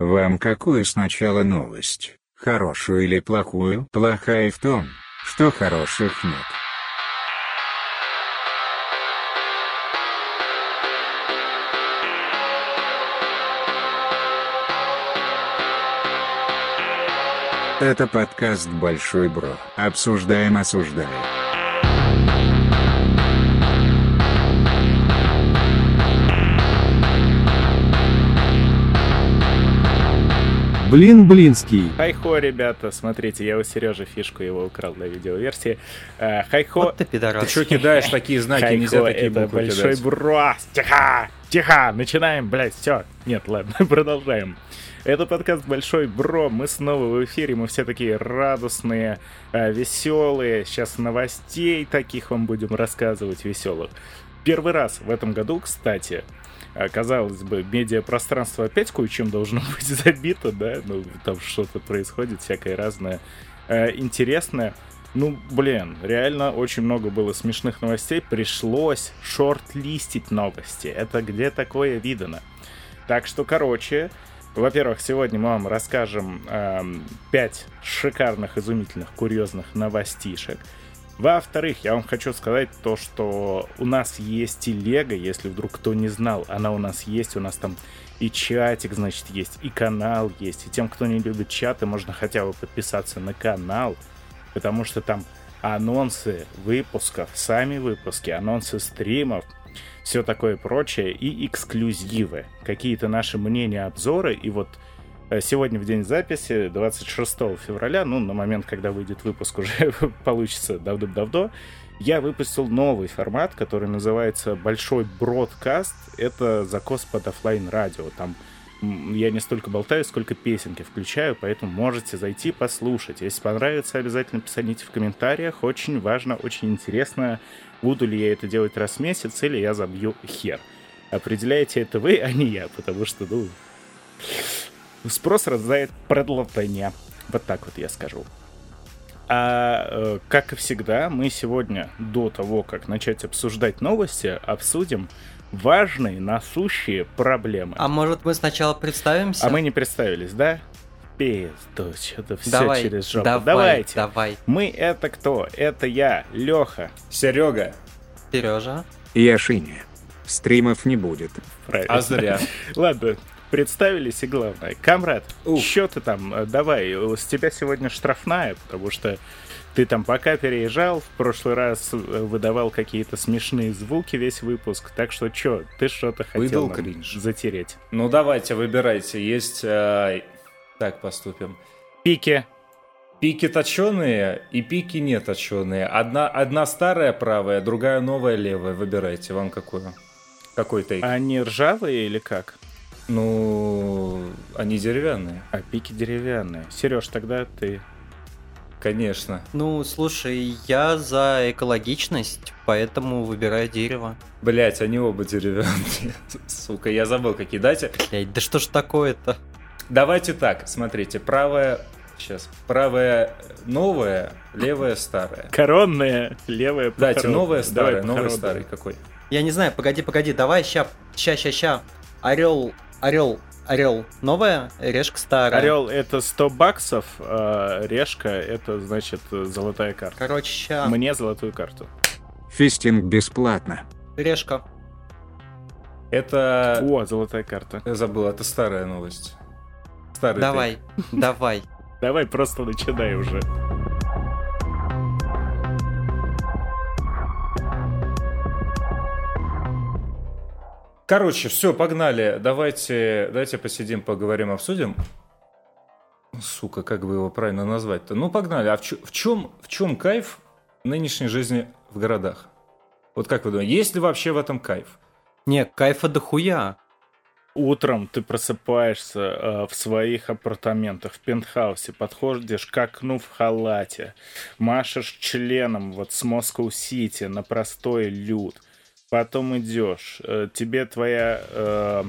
Вам какую сначала новость? Хорошую или плохую? Плохая в том, что хороших нет. Это подкаст «Большой Бро». Обсуждаем, осуждаем. Блин, блинский. Хайхо, ребята, смотрите, я у Сережи фишку его украл на видеоверсии. Э, Хайхо. Вот ты пидорас. Ты что кидаешь такие знаки? Хайхо Нельзя такие это буквы большой кидать. бро. Тихо, тихо, начинаем, блядь, все. Нет, ладно, продолжаем. Это подкаст Большой Бро, мы снова в эфире, мы все такие радостные, э, веселые. Сейчас новостей таких вам будем рассказывать веселых. Первый раз в этом году, кстати, казалось бы, медиапространство опять кое-чем должно быть забито, да, ну, там что-то происходит, всякое разное э, интересное. Ну, блин, реально очень много было смешных новостей, пришлось шорт-листить новости. Это где такое видано? Так что, короче, во-первых, сегодня мы вам расскажем эм, 5 шикарных, изумительных, курьезных новостишек. Во-вторых, я вам хочу сказать то, что у нас есть телега, если вдруг кто не знал, она у нас есть, у нас там и чатик, значит, есть, и канал есть, и тем, кто не любит чаты, можно хотя бы подписаться на канал, потому что там анонсы выпусков, сами выпуски, анонсы стримов, все такое прочее и эксклюзивы, какие-то наши мнения, обзоры, и вот сегодня в день записи, 26 февраля, ну, на момент, когда выйдет выпуск, уже получится давно-давно, я выпустил новый формат, который называется Большой Бродкаст. Это закос под оффлайн радио. Там я не столько болтаю, сколько песенки включаю, поэтому можете зайти послушать. Если понравится, обязательно писаните в комментариях. Очень важно, очень интересно, буду ли я это делать раз в месяц или я забью хер. Определяете это вы, а не я, потому что, ну, спрос рождает предложение. Вот так вот я скажу. А э, как и всегда, мы сегодня, до того, как начать обсуждать новости, обсудим важные, насущие проблемы. А может мы сначала представимся? А мы не представились, да? Пизду, что-то все давай, через жопу. давай, Давайте. давай. Мы это кто? Это я, Леха. Серега, Сережа. Яшиня. Стримов не будет. Правильно. а зря. Ладно, представились и главное. Камрад, что ты там? Э, Давай, э, с тебя сегодня штрафная, потому что ты там пока переезжал, в прошлый раз э, выдавал какие-то смешные звуки весь выпуск, так что чё, ты что-то хотел Выдал кринж. затереть. Ну давайте, выбирайте. Есть... э, Так поступим. Пики. Пики точеные и пики не точеные. Одна, одна старая правая, другая новая левая. Выбирайте, вам какую? Какой тейк? Они ржавые или как? Ну, они деревянные, А пики деревянные. Сереж, тогда ты. конечно. Ну, слушай, я за экологичность, поэтому выбираю дерево. Блять, они оба деревянные. Сука, я забыл какие. Дайте. Блядь, да что ж такое-то? Давайте так, смотрите. Правая... Сейчас. Правая новая, левая старая. Коронная, левая Дайте, новая старая, Давай новая старый какой? Я не знаю, погоди, погоди, давай ща, ща, ща, ща. Орел, орел, орел. Новая, решка старая. Орел это 100 баксов, а решка это значит золотая карта. Короче, ща. Мне золотую карту. Фистинг бесплатно. Решка. Это... О, золотая карта. Я забыл, это старая новость. Старый Давай, давай. Давай просто начинай уже. Короче, все, погнали. Давайте, давайте посидим, поговорим, обсудим. Сука, как бы его правильно назвать-то? Ну, погнали. А в, чё- в чем, в чем кайф нынешней жизни в городах? Вот как вы думаете, есть ли вообще в этом кайф? Не, кайфа дохуя. Утром ты просыпаешься э, в своих апартаментах, в пентхаусе, подходишь к окну в халате, машешь членом вот с Москва-Сити на простой люд, потом идешь, э, тебе твоя э,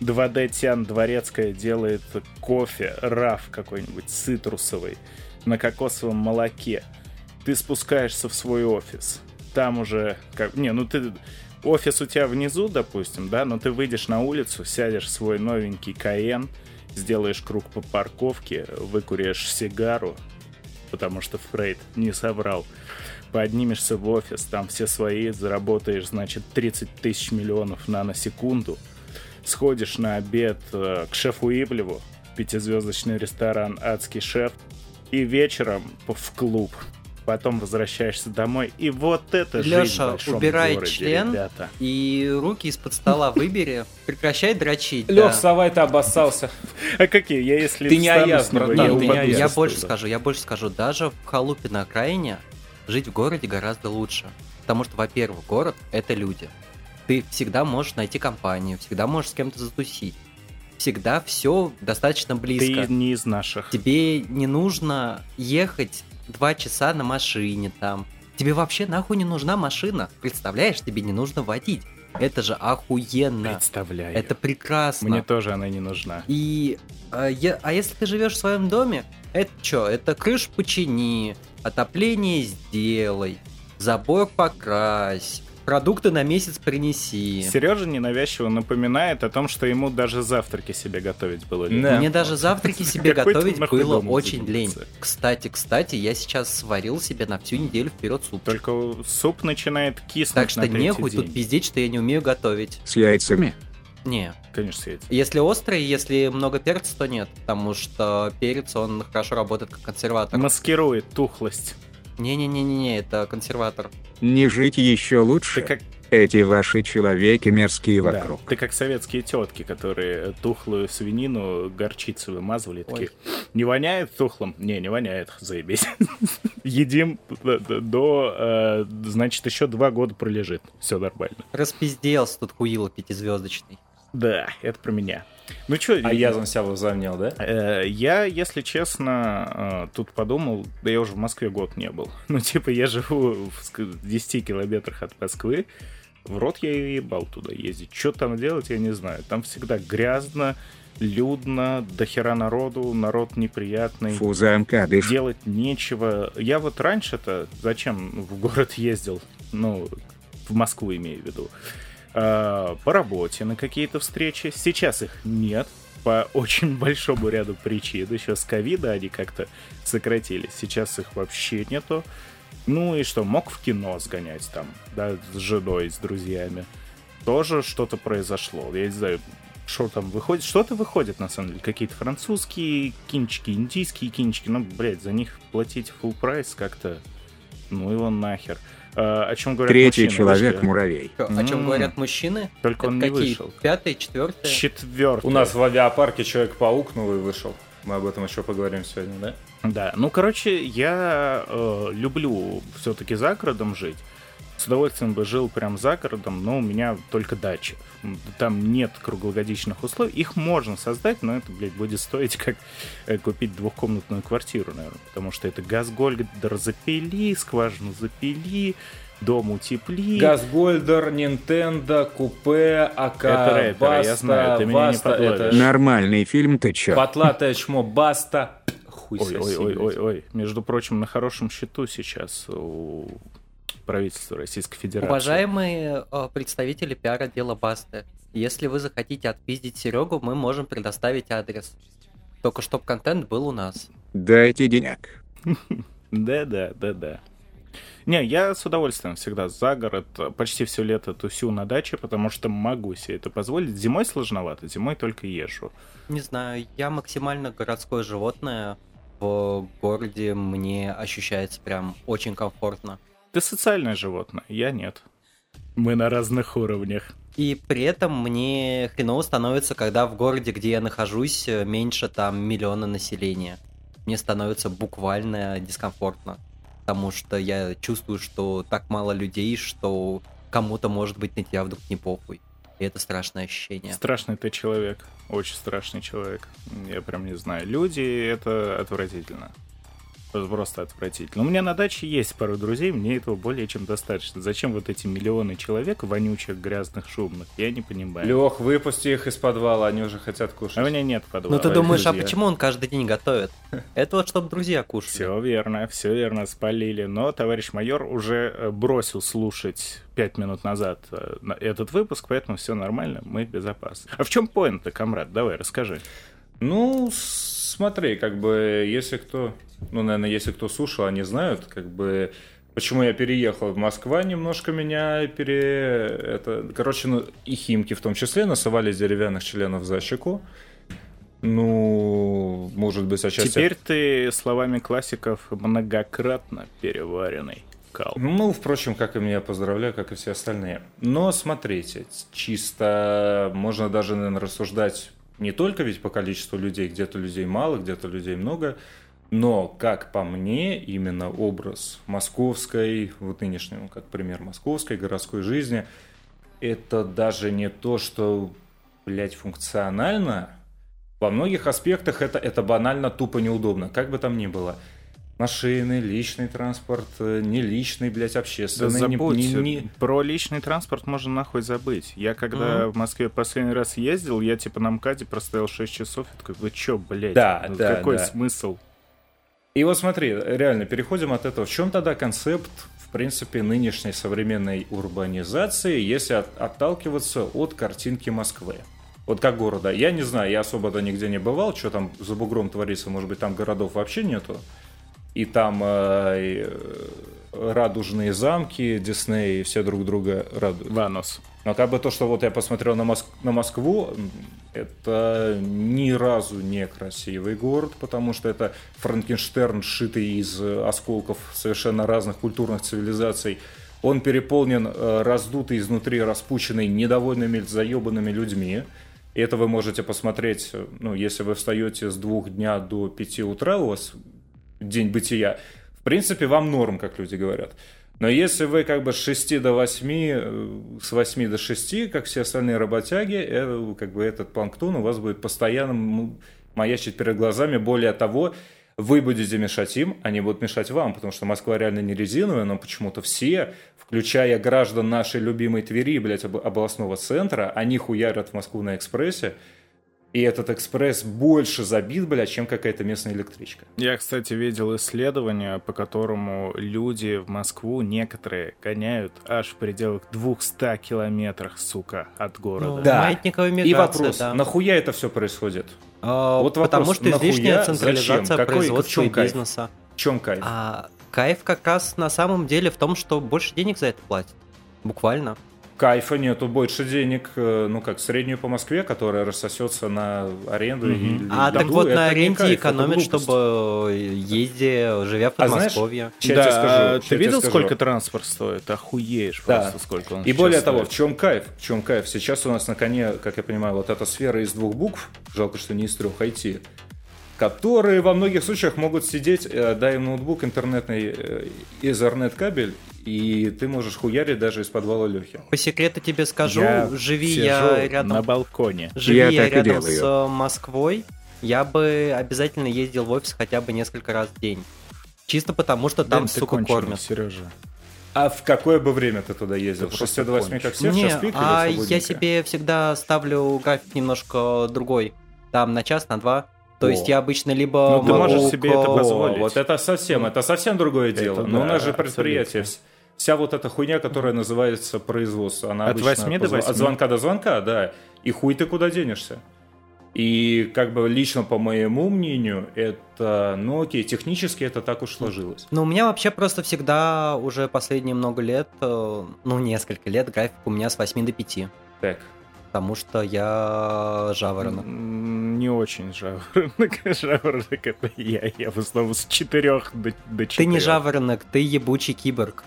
2D Тян Дворецкая делает кофе, раф какой-нибудь цитрусовый на кокосовом молоке, ты спускаешься в свой офис, там уже как не, ну ты офис у тебя внизу, допустим, да, но ты выйдешь на улицу, сядешь в свой новенький Каен сделаешь круг по парковке, выкуришь сигару, потому что Фрейд не соврал. Поднимешься в офис, там все свои, заработаешь, значит, 30 тысяч миллионов наносекунду. Сходишь на обед э, к шефу Иблеву, пятизвездочный ресторан «Адский шеф», и вечером в клуб. Потом возвращаешься домой, и вот это жизнь в Леша, большом убирай городе, член ребята. и руки из-под стола выбери. Прекращай дрочить. Лех, да. Савай, ты обоссался. А какие? Я если Ты не Аяз, братан, я Я больше скажу, я больше скажу, даже в халупе на окраине жить в городе гораздо лучше. Потому что, во-первых, город — это люди. Ты всегда можешь найти компанию, всегда можешь с кем-то затусить. Всегда все достаточно близко. Ты не из наших. Тебе не нужно ехать два часа на машине там. Тебе вообще нахуй не нужна машина. Представляешь, тебе не нужно водить. Это же охуенно. Представляю. Это прекрасно. Мне тоже она не нужна. И а, я- а если ты живешь в своем доме, это что? Это крыш почини, отопление сделай, забор покрась, продукты на месяц принеси. Сережа ненавязчиво напоминает о том, что ему даже завтраки себе готовить было лень. Да. Мне даже завтраки себе готовить было очень лень. Кстати, кстати, я сейчас сварил себе на всю неделю вперед суп. Только суп начинает киснуть Так что нехуй тут пиздеть, что я не умею готовить. С яйцами. Не. Конечно, Светь. Если острый, если много перца, то нет. Потому что перец, он хорошо работает как консерватор. Маскирует тухлость. Не-не-не-не, это консерватор. Не жить еще лучше. Ты как, Эти ваши человеки мерзкие да, вокруг. ты как советские тетки, которые тухлую свинину горчицей вымазывали. Такие, не воняет тухлым? Не, не воняет, заебись. Едим д- до, э, значит, еще два года пролежит. Все нормально. Распизделся тут хуило пятизвездочный. Да, это про меня. Ну что, А я за себя возомнил, да? Э, Я, если честно, э, тут подумал, да я уже в Москве год не был. Ну, типа, я живу в ск- 10 километрах от Москвы. В рот я и ебал туда ездить. Что там делать, я не знаю. Там всегда грязно, людно, дохера народу, народ неприятный. Фу, замкадыш. Делать нечего. Я вот раньше-то зачем в город ездил? Ну, в Москву имею в виду. А, по работе на какие-то встречи. Сейчас их нет по очень большому ряду причин. Еще с ковида они как-то сократились. Сейчас их вообще нету. Ну и что, мог в кино сгонять там, да, с женой, с друзьями. Тоже что-то произошло. Я не знаю, что там выходит. Что-то выходит, на самом деле. Какие-то французские кинчики, индийские кинчики. Ну, блядь, за них платить full прайс как-то... Ну его нахер. А, о чем говорят Третий мужчины? человек муравей. О чем М. говорят мужчины? Только он Это не какие? вышел. Пятый, четвертый? Четвертый. У нас в авиапарке Человек-паук новый вышел. Мы об этом еще поговорим сегодня, да? Да, ну, короче, я э, люблю все-таки за городом жить. С удовольствием бы жил прям за городом, но у меня только дача. Там нет круглогодичных условий. Их можно создать, но это, блядь, будет стоить как э, купить двухкомнатную квартиру, наверное. Потому что это газгольдер запили, скважину запили, дом утепли. Газгольдер, Нинтендо, Купе, АК, Это рэперы, Баста, я знаю, ты меня не Баста, подловишь. это Нормальный фильм, ты чё? Потлатое чмо, Баста. Хуй Ой, ой, ой, ой, ой. Между прочим, на хорошем счету сейчас у правительства Российской Федерации. Уважаемые э, представители пиар-отдела Басты, если вы захотите отпиздить Серегу, мы можем предоставить адрес. Только чтоб контент был у нас. Дайте денег. Да, да, да, да. Не, я с удовольствием всегда за город. Почти все лето тусю на даче, потому что могу себе это позволить. Зимой сложновато, зимой только езжу. Не знаю, я максимально городское животное. В городе мне ощущается прям очень комфортно. Ты социальное животное, я нет. Мы на разных уровнях. И при этом мне хреново становится, когда в городе, где я нахожусь, э, меньше там миллиона населения. Мне становится буквально дискомфортно. Потому что я чувствую, что так мало людей, что кому-то может быть на тебя вдруг не похуй. И это страшное ощущение. Страшный ты человек. Очень страшный человек. Я прям не знаю. Люди — это отвратительно. Просто отвратительно. У меня на даче есть пару друзей, мне этого более чем достаточно. Зачем вот эти миллионы человек, вонючих, грязных, шумных? Я не понимаю. Лех, выпусти их из подвала, они уже хотят кушать. А у меня нет подвала. Ну ты думаешь, а друзья. почему он каждый день готовит? Это вот чтобы друзья кушали. Все верно, все верно, спалили. Но товарищ майор уже э, бросил слушать пять минут назад э, этот выпуск, поэтому все нормально, мы безопасны. А в чем поинт-то, комрад? Давай, расскажи. Ну, смотри, как бы, если кто, ну, наверное, если кто слушал, они знают, как бы, почему я переехал. Москва немножко меня пере... Это, короче, ну, и химки в том числе насывали деревянных членов за щеку. Ну, может быть, отчасти... Теперь ты словами классиков многократно переваренный кал. Ну, впрочем, как и меня поздравляю, как и все остальные. Но смотрите, чисто можно даже, наверное, рассуждать не только ведь по количеству людей, где-то людей мало, где-то людей много, но, как по мне, именно образ московской, вот нынешнего, как пример московской городской жизни, это даже не то, что, блядь, функционально, во многих аспектах это, это банально тупо неудобно, как бы там ни было. Машины, личный транспорт, э, не личный, блядь, общественный. Да забудь, не, не, не... про личный транспорт можно нахуй забыть. Я когда Mm-hmm. в Москве последний раз ездил, я типа на МКАДе простоял 6 часов, я такой, вы чё, блядь? Да, ну, да, Какой да. смысл? И вот смотри, реально, переходим от этого. В чем тогда концепт, в принципе, нынешней современной урбанизации, если от- отталкиваться от картинки Москвы? Вот как города. Я не знаю, я особо-то нигде не бывал, что там за бугром творится, может быть, там городов вообще нету. И там э, э, радужные замки, Дисней, и все друг друга радуют. Ванус. Но как бы то, что вот я посмотрел на, Моск- на Москву, это ни разу не красивый город, потому что это Франкенштерн, сшитый из осколков совершенно разных культурных цивилизаций. Он переполнен, э, раздутый изнутри, распущенный недовольными, заебанными людьми. И это вы можете посмотреть, э, ну, если вы встаете с двух дня до пяти утра, у вас день бытия. В принципе, вам норм, как люди говорят. Но если вы как бы с 6 до 8, э, с 8 до 6, как все остальные работяги, э, как бы этот планктон у вас будет постоянно маячить перед глазами. Более того, вы будете мешать им, они будут мешать вам, потому что Москва реально не резиновая, но почему-то все, включая граждан нашей любимой Твери, блядь, об- областного центра, они хуярят в Москву на экспрессе, и этот экспресс больше забит, блядь, чем какая-то местная электричка. Я, кстати, видел исследование, по которому люди в Москву некоторые гоняют аж в пределах 200 километрах, сука, от города. Ну, Да. И вопрос, да. нахуя это все происходит? А, вот Потому вопрос, что излишняя нахуя, централизация зачем, какой- в производства чем и кайф? бизнеса. В чем кайф? А кайф как раз на самом деле в том, что больше денег за это платят. Буквально. Кайфа нету, больше денег, э, ну как, среднюю по Москве, которая рассосется на аренду Мгм. и А еду, так вот на аренде кайф, экономят, чтобы ездя, живя в А знаешь, Подмосковье. Ща я да, тебе скажу, а я ты видел, скажу. сколько транспорт стоит? Охуеешь Да. просто, сколько он И более того, стоит. в чем кайф? В чем кайф? Сейчас у нас на коне, как я понимаю, вот эта сфера из двух букв, жалко, что не из трех IT, которые во многих случаях могут сидеть, э, дай им ноутбук, интернетный э, Ethernet кабель, и ты можешь хуярить даже из подвала Лехи. По секрету тебе скажу, Я живи сижу я рядом, на балконе. живи Я я так и рядом с э, Москвой, я бы обязательно ездил в офис хотя бы несколько раз в день. Чисто потому, что там, Блин, ты сука, конченый, кормят. Сережа. А в какое бы время ты туда ездил? Ты С 6 до 8, просто как все, Не, час пик а или я себе всегда ставлю график немножко другой. Там на час, на два. То О. есть я обычно либо Ну, ты могу можешь себе это позволить. О, вот это совсем, это совсем другое дело. Это Но у да, нас же предприятие, абсолютно. Вся вот эта хуйня, которая называется производство, она От обычно 8 до позва- 8? От звонка до звонка, да. И хуй ты куда денешься. И как бы лично по моему мнению, это, ну окей, технически это так уж сложилось. Ну, у меня вообще просто всегда уже последние много лет, э, ну, несколько лет, график у меня с 8 до 5. Так, Потому что я жаворонок. Не очень жаворонок. Жаворонок это я. Я в основном с 4 до, до 4. Ты не жаворонок, ты ебучий киборг.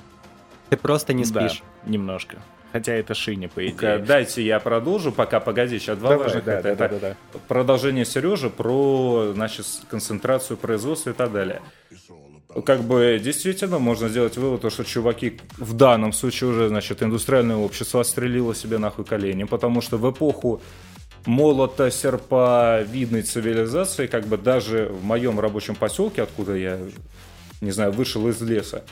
Ты просто не Да, спишь. немножко. Хотя это шиня, по идее. дайте я продолжу, пока, погоди, сейчас два Давай, важных. да, это, да, это да, да, да. продолжение Сережи про, значит, концентрацию производства и так далее. Как бы действительно можно сделать вывод, то, что чуваки в данном случае уже, значит, индустриальное общество отстрелило себе нахуй колени, потому что в эпоху молота серпа видной цивилизации, как бы даже в моем рабочем поселке, откуда я, не знаю, вышел из леса,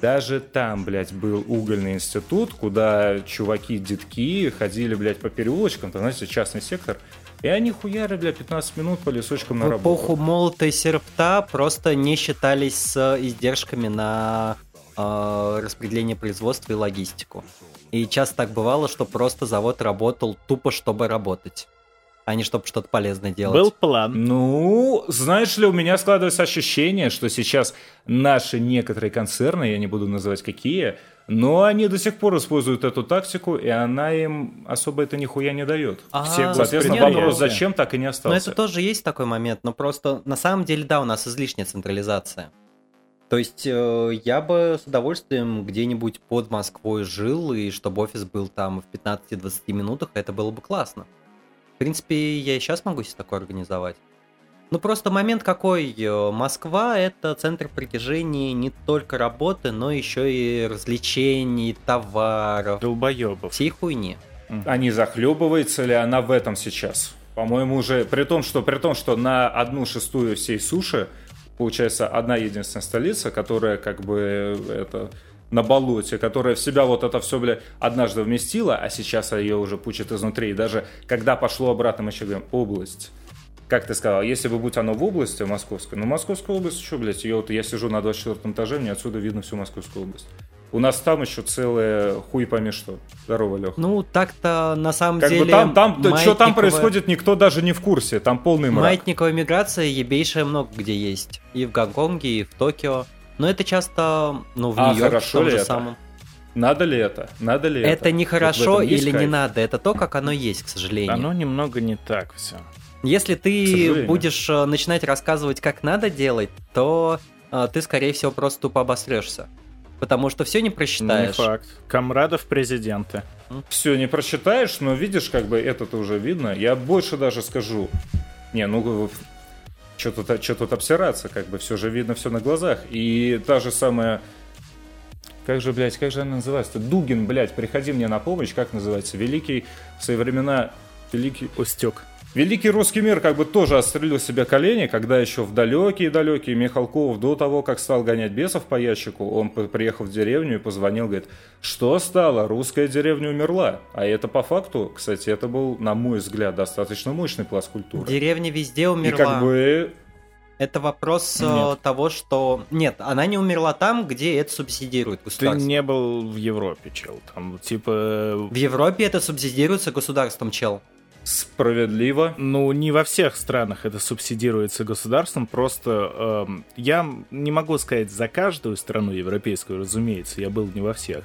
даже там, блядь, был угольный институт, куда чуваки-детки ходили, блядь, по переулочкам, там, знаете, частный сектор, и они хуяри, блядь, 15 минут по лесочкам на В работу. эпоху молота и серпта просто не считались с издержками на э, распределение производства и логистику. И часто так бывало, что просто завод работал тупо, чтобы работать. А не чтобы что-то полезное делать. Был план. Ну, знаешь ли, у меня складывается ощущение, что сейчас наши некоторые концерны, я не буду называть какие, но они до сих пор используют эту тактику, и она им особо это нихуя не дает. А, Все Соответственно, вопрос, зачем, так и не Но остался. это тоже есть такой момент, но просто на самом деле, да, у нас излишняя централизация. То есть э, я бы с удовольствием где-нибудь под Москвой жил, и чтобы офис был там в 15-20 минутах, это было бы классно. В принципе, я и сейчас могу себе такое организовать. Ну просто момент какой, э, Москва это центр притяжения не только работы, но еще и развлечений, товаров, Долбоебов. Всей хуйни. А не захлебывается ли она в этом сейчас? По-моему, уже при том, что при том, что на одну шестую всей суши получается одна единственная столица, которая как бы это на болоте, которая в себя вот это все, бля, однажды вместила, а сейчас ее уже пучит изнутри. И даже когда пошло обратно, мы еще говорим, область. Как ты сказал, если бы будь оно в области московской, ну Московская область, что, блядь, ее вот я сижу на 24 этаже, мне отсюда видно всю Московскую область. У нас там еще целое хуй пойми что. Здорово, Лех. Ну так-то на самом Как деле... бы там, там, что там происходит, никто даже не в курсе. Там полный мрак. Маятниковая миграция ебейшая много где есть. И в Гонконге, и в Токио. Но это часто, ну, в А Нью-Йорке в том же это? самом. Надо ли это? Надо ли это? Это не Вот или не кайф? надо, это то, как оно есть, к сожалению. Оно немного не так все. Если ты будешь э, начинать рассказывать, как надо делать, то э, ты, скорее всего, просто тупо обосрешься. Потому что все не Не просчитаешь. факт. Комрадов президенты. Все не прочитаешь, но видишь, как бы это-то уже видно. Я больше даже скажу. Не, ну что тут, чё тут обсираться, как бы все же видно все на глазах. И та же самая... Как же, блядь, как же она называется? Дугин, блядь, приходи мне на помощь, как называется? Великий, в свои времена, великий... Устек. Великий русский мир как бы тоже отстрелил себе колени, когда еще в далекие-далекие Михалков до того, как стал гонять бесов по ящику, он приехал в деревню и позвонил, говорит, что стало, русская деревня умерла. А это по факту, кстати, это был, на мой взгляд, достаточно мощный пласт культуры. Деревня везде И умерла. как бы Это вопрос э, Нет. того, что... Нет, она не умерла там, где это субсидирует Ты государство. не был в Европе, чел. Там, типа... В Европе это субсидируется государством, чел. Справедливо. Ну, не во всех странах это субсидируется государством, просто эм, я не могу сказать за каждую страну европейскую, разумеется, я был не во всех.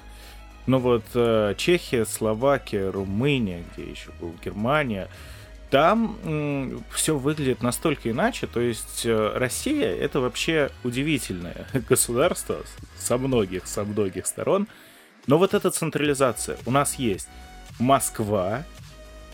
Но вот э, Чехия, Словакия, Румыния, где еще был Германия, там все выглядит настолько иначе. То есть э, Россия это вообще удивительное государство со многих, со многих сторон. Но вот эта централизация у нас есть Москва,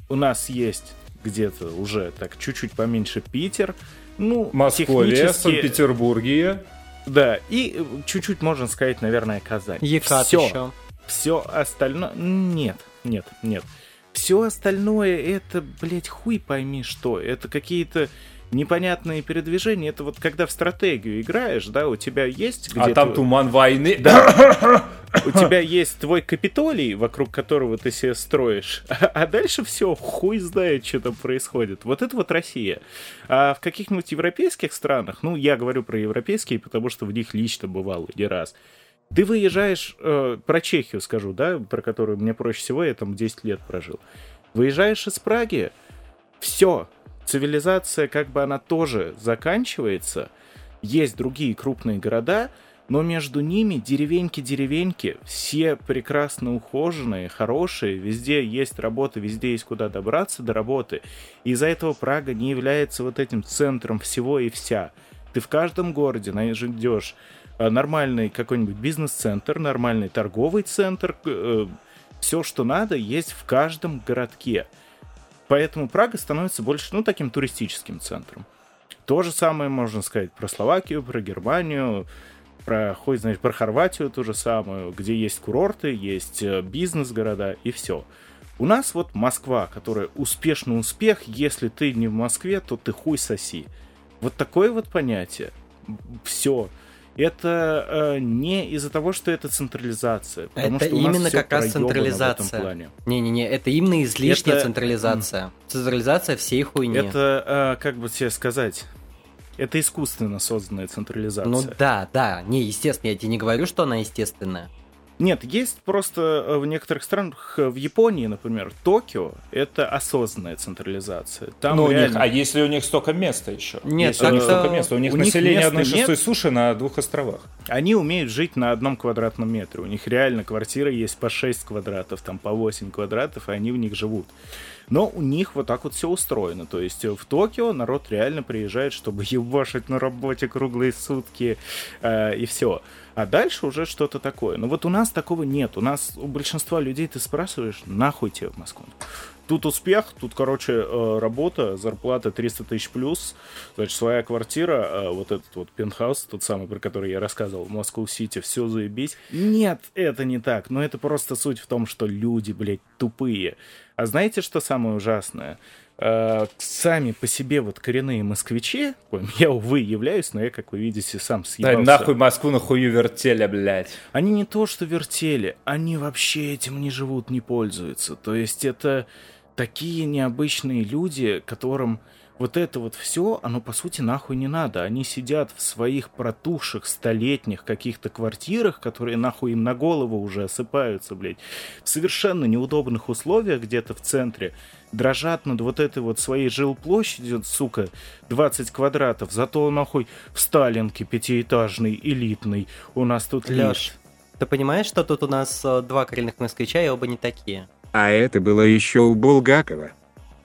у нас есть где-то уже так чуть-чуть поменьше Питер, ну, Московия, технически- Санкт-Петербургия. Да, и э, чуть-чуть можно сказать, наверное, Казань. Екат Всё. еще. Все остальное... Нет, нет, нет. Все остальное это, блядь, хуй пойми что. Это какие-то непонятные передвижения. Это вот когда в стратегию играешь, да, у тебя есть А где-то... там туман войны. У тебя есть твой Капитолий, вокруг которого ты себе строишь, а дальше все, хуй знает, что там происходит. Вот это вот Россия. А в каких-нибудь европейских странах, ну, я говорю про европейские, потому что в них лично бывал не раз, ты выезжаешь, э, про Чехию скажу, да, про которую мне проще всего, я там 10 лет прожил. Выезжаешь из Праги, все, цивилизация, как бы она тоже заканчивается, есть другие крупные города, но между ними деревеньки-деревеньки, все прекрасно ухоженные, хорошие, везде есть работа, везде есть куда добраться до работы. И из-за этого Прага не является вот этим центром всего и вся. Ты в каждом городе найдешь э, нормальный какой-нибудь бизнес-центр, нормальный торговый центр, все, что надо, есть в каждом городке. Поэтому Прага становится больше, ну, таким туристическим центром. То же самое можно сказать про Словакию, про Германию, про, хоть знаешь, про Хорватию ту же самую, где есть курорты, есть э, бизнес-города и все. У нас вот Москва, которая успешный успех, если ты не в Москве, то ты хуй соси. Вот такое вот понятие. Все. Это э, не из-за того, что это централизация. потому Это что именно как раз централизация. Не-не-не, это именно излишняя Это- централизация. Централизация всей хуйни. Это, э, как бы тебе сказать, это искусственно созданная централизация. Ну да, да, не, естественно, я тебе не говорю, что она естественная. Нет, есть просто э, в некоторых странах, э, в Японии, например, Токио, это осознанная централизация. Там ну, у них, реально... а если у них столько места еще? Нет, если у них столько места, у них у население одной шестой нет. суши на двух островах. Они умеют жить на одном квадратном метре. У них реально квартиры есть по 6 квадратов, там по 8 квадратов, и они в них живут. Но у них вот так вот все устроено. То есть э, в Токио народ реально приезжает, чтобы ебашить на работе круглые сутки, э, и все. А дальше уже что-то такое. Но вот у нас такого нет. У нас у большинства людей ты спрашиваешь, нахуй тебе в Москву? Тут успех, тут, короче, э, работа, зарплата 300 тысяч плюс, значит, своя квартира, э, вот этот вот пентхаус, тот самый, про который я рассказывал, в Москву-Сити, все заебись. Нет, это не так, но это просто суть в том, что люди, блядь, тупые. А знаете, что самое ужасное? Э, сами по себе вот коренные москвичи, коим я, увы, являюсь, но я, как вы видите, сам Да съебался. нахуй Москву на хую вертели, блядь. Они не то что вертели, они вообще этим не живут, не пользуются. То есть это такие необычные люди, которым вот это вот все, оно по сути нахуй не надо. Они сидят в своих протухших столетних каких-то квартирах, которые нахуй им на голову уже осыпаются, блядь, в совершенно неудобных условиях где-то в центре, дрожат над вот этой вот своей жилплощадью, сука, 20 квадратов, зато нахуй в Сталинке пятиэтажный, элитный, у нас тут лишь. Леш, ты понимаешь, что тут у нас э, два коренных москвича, и оба не такие? А это было еще у Булгакова.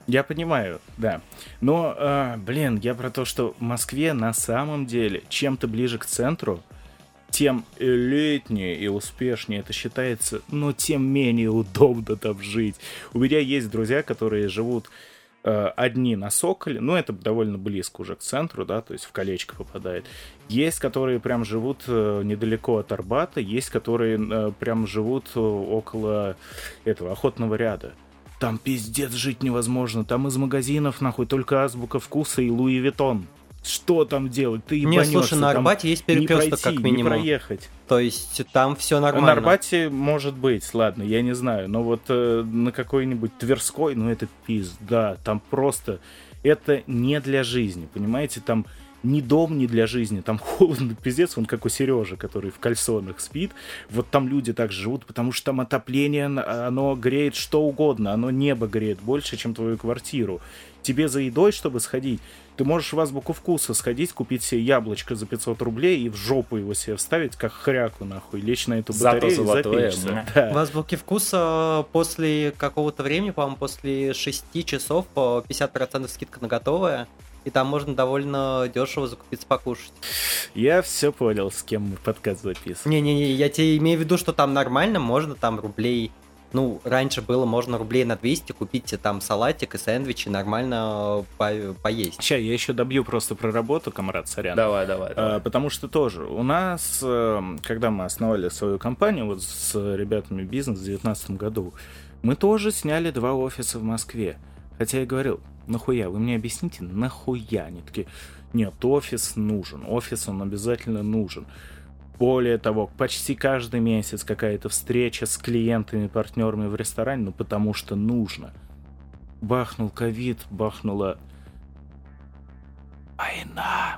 Я понимаю, да. Но, а, блин, я про то, что в Москве на самом деле, чем ты ближе к центру, тем элитнее и успешнее это считается, но тем менее удобно там жить. У меня есть друзья, которые живут э, одни на Соколе, ну, это довольно близко уже к центру, да, то есть в колечко попадает. Есть, которые прям живут э, недалеко от Арбата, есть, которые э, прям живут э, около этого охотного ряда. Там пиздец жить невозможно. Там из магазинов, нахуй, только азбука вкуса и Луи Виттон. Что там делать? Ты Не, ебанешься. слушай, на там Арбате есть не перекресток, пройти, как не минимум. проехать. То есть там все нормально. На Арбате может быть, ладно, я не знаю. Но вот э, на какой-нибудь Тверской, ну это пизда. Там просто... Это не для жизни, понимаете? Там ни дом не для жизни, там холодно, пиздец, он как у Сережи, который в кальсонах спит. Вот там люди так живут, потому что там отопление, оно греет что угодно, оно небо греет больше, чем твою квартиру. Тебе за едой, чтобы сходить, ты можешь в азбуку вкуса сходить, купить себе яблочко за 500 рублей и в жопу его себе вставить, как хряку, нахуй, лечь на эту Зато батарею и золотое, запечься. да. В азбуке вкуса после какого-то времени, по-моему, после 6 часов по 50% скидка на готовое. И там можно довольно дешево закупиться покушать. Я все понял, с кем мы подкаст записываем. Не-не-не, я тебе имею в виду, что там нормально, можно там рублей... Ну, раньше было, можно рублей на 200 купить там салатик и сэндвичи, нормально по- поесть. Сейчас я еще добью просто про работу, комрад, сорян. Давай, давай, А, давай. Потому что тоже у нас, э, когда мы основали свою компанию вот с ребятами бизнес в 2019 году, мы тоже сняли два офиса в Москве. Хотя я говорил, нахуя, вы мне объясните, нахуя? Они такие, нет, офис нужен, офис он обязательно нужен. Более того, почти каждый месяц какая-то встреча с клиентами, партнерами в ресторане, ну потому что нужно. Бахнул ковид, бахнула война.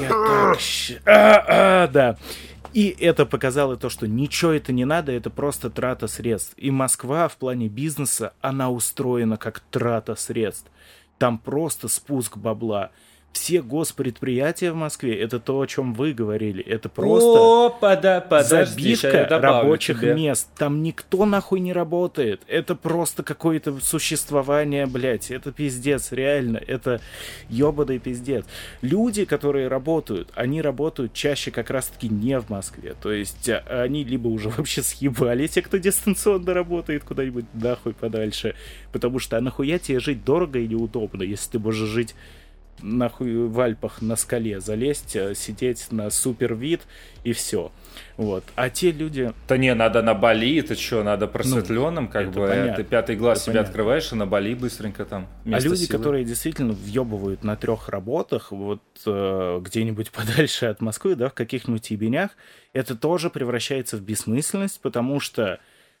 Я так... А, а, да. И это показало то, что ничего это не надо, это просто трата средств. И Москва в плане бизнеса, она устроена как трата средств. Там просто спуск бабла. Все госпредприятия в Москве, это то, о чем вы говорили, это просто О, пода, подожди, забивка рабочих тебе. мест. Там никто нахуй не работает. Это просто какое-то существование, блядь. Это пиздец, реально. Это ебаный пиздец. Люди, которые работают, они работают чаще как раз-таки не в Москве. То есть а, они либо уже вообще съебали, те, кто дистанционно работает куда-нибудь нахуй подальше. Потому что а нахуя тебе жить дорого и неудобно, если ты можешь жить нахуй в Альпах на скале залезть, э, сидеть на супер вид и все. Вот. А те люди, Да не, надо на Бали, ты что, надо просветленным, как Ну, это бы, э, понятно. ты пятый глаз Это себе понятно. открываешь и на Бали быстренько там. а люди, силы. которые действительно въебывают на трех работах, вот э, где-нибудь подальше от Москвы, да, в каких-нибудь ебенях, это тоже превращается в бессмысленность, потому что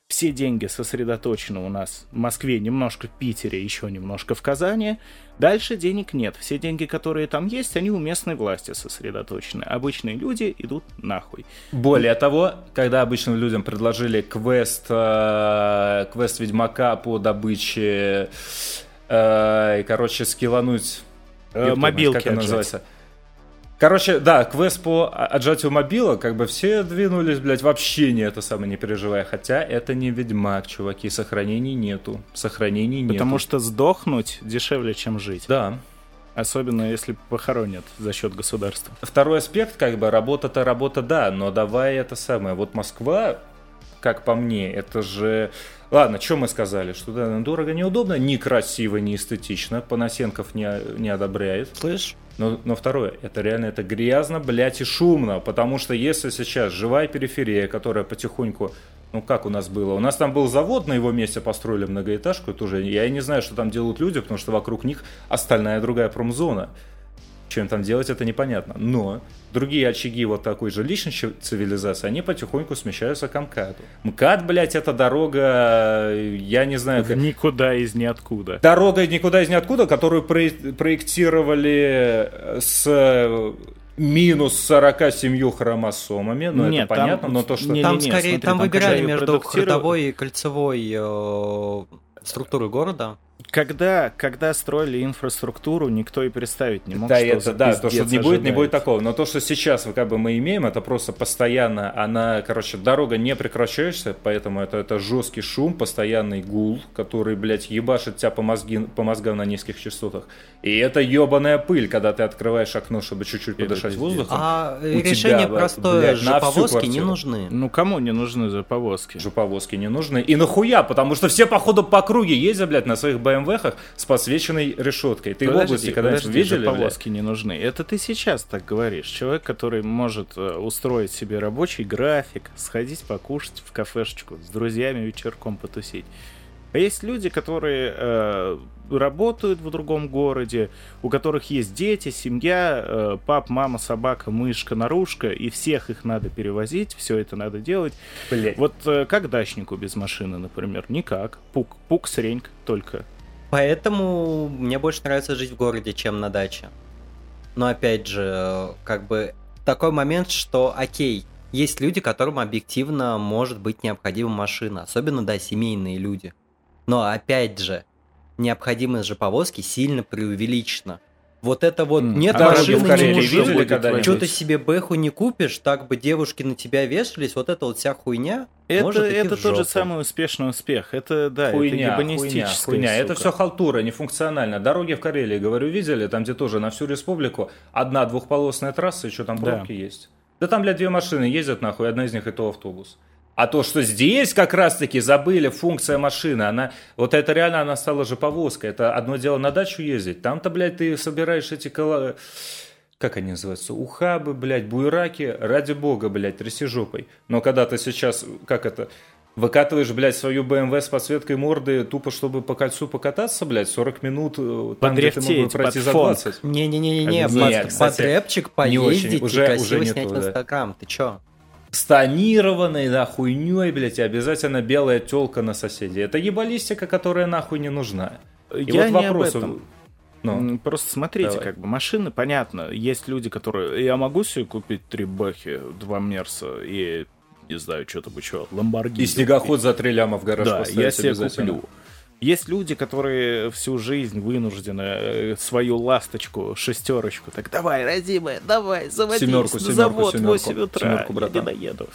все деньги сосредоточены у нас в Москве, немножко в Питере, еще немножко в Казани. Дальше денег нет. Все деньги, которые там есть, они у местной власти сосредоточены. Обычные люди идут нахуй. Более того, когда обычным людям предложили квест, э, квест Ведьмака по добыче, э, короче, скиллануть... Э, мобилки как это называется? Короче, да, квест по отжатию мобила, как бы все двинулись, блядь, вообще не это самое, не переживая. Хотя это не Ведьмак, чуваки, сохранений нету. Сохранений нету. Потому что сдохнуть дешевле, чем жить. Да. Особенно если похоронят за счет государства. Второй аспект, как бы, работа-то работа, да, но давай это самое. Вот Москва, как по мне, это же... Ладно, что мы сказали? Что да, дорого, неудобно, некрасиво, не эстетично. Панасенков не, не одобряет. Слышь? Но, но второе, это реально это грязно, блядь, и шумно, потому что если сейчас живая периферия, которая потихоньку, ну как у нас было, у нас там был завод, на его месте построили многоэтажку, это уже, я и не знаю, что там делают люди, потому что вокруг них остальная другая промзона. Чем там делать, это непонятно. Но другие очаги вот такой же личной цивилизации, они потихоньку смещаются к МКАДу. МКАД, блядь, это дорога, я не знаю... Как... Никуда из ниоткуда. Дорога никуда из ниоткуда, которую проектировали с минус 47 хромосомами, ну Нет, это там, понятно, но то, что... Не, там не, не, скорее, смотри, там, там выбирали между ходовой и кольцевой э, структурой города когда, когда строили инфраструктуру, никто и представить не мог, да, что это, да, то, что не будет, не будет такого. Но то, что сейчас как бы мы имеем, это просто постоянно, она, короче, дорога не прекращаешься, поэтому это, это жесткий шум, постоянный гул, который, блядь, ебашит тебя по, мозги, по мозгам на низких частотах. И это ебаная пыль, когда ты открываешь окно, чтобы чуть-чуть подышать воздухом. А решение тебя, простое, блядь, же повозки не нужны. Ну, кому не нужны же повозки? Же повозки не нужны. И нахуя? Потому что все, походу, по круге ездят, блядь, на своих БМВхах с подсвеченной решеткой. Ты подожди, в области когда-нибудь видели? повозки не нужны. Это ты сейчас так говоришь. Человек, который может э, устроить себе рабочий график, сходить покушать в кафешечку, с друзьями вечерком потусить. А есть люди, которые э, работают в другом городе, у которых есть дети, семья, э, пап, мама, собака, мышка, наружка, и всех их надо перевозить, все это надо делать. Блять. Вот э, как дачнику без машины, например? Никак. Пук, пук, среньк только. Поэтому мне больше нравится жить в городе, чем на даче. Но опять же, как бы такой момент, что окей, есть люди, которым объективно может быть необходима машина, особенно, да, семейные люди. Но опять же, необходимость же повозки сильно преувеличена. Вот это вот mm. нет а машины, видели когда Что ты себе бэху не купишь, так бы девушки на тебя вешались, вот это вот вся хуйня. Это, может это тот же самый успешный успех. Это, да, хуйня, это хуйня, хуйня. Это все халтура, нефункционально. Дороги в Карелии, говорю, видели, там где тоже на всю республику одна двухполосная трасса, и что там пробки да. есть. Да там, блядь, две машины ездят, нахуй, одна из них это автобус. А то, что здесь как раз-таки забыли функция машины, она, вот это реально она стала же повозкой. Это одно дело на дачу ездить. Там-то, блядь, ты собираешь эти коло... Как они называются? Ухабы, блядь, буйраки. Ради бога, блядь, тряси жопой. Но когда ты сейчас, как это, выкатываешь, блядь, свою BMW с подсветкой морды тупо, чтобы по кольцу покататься, блядь, 40 минут, э, там, где ты мог бы пройти за 20. Не-не-не, под, под рэпчик поездить уже, и красиво уже снять в Инстаграм. Ты чё? С тонированной, да, хуйней, блядь, и обязательно белая телка на соседей. Это ебалистика, которая нахуй не нужна. И Я вот не вопрос... об этом. Ну, Просто смотрите, давай. как бы машины, понятно, есть люди, которые... Я могу себе купить три бэхи, два Мерса и, не знаю, что-то бы что, Ламборгини. И снегоход за три ляма в гараж Да, я себе куплю. Есть люди, которые всю жизнь вынуждены э, свою ласточку, шестерочку, так давай, родимая, давай, заводись семерку, семерку, завод семерку, 8 утра, семерку, я не доеду.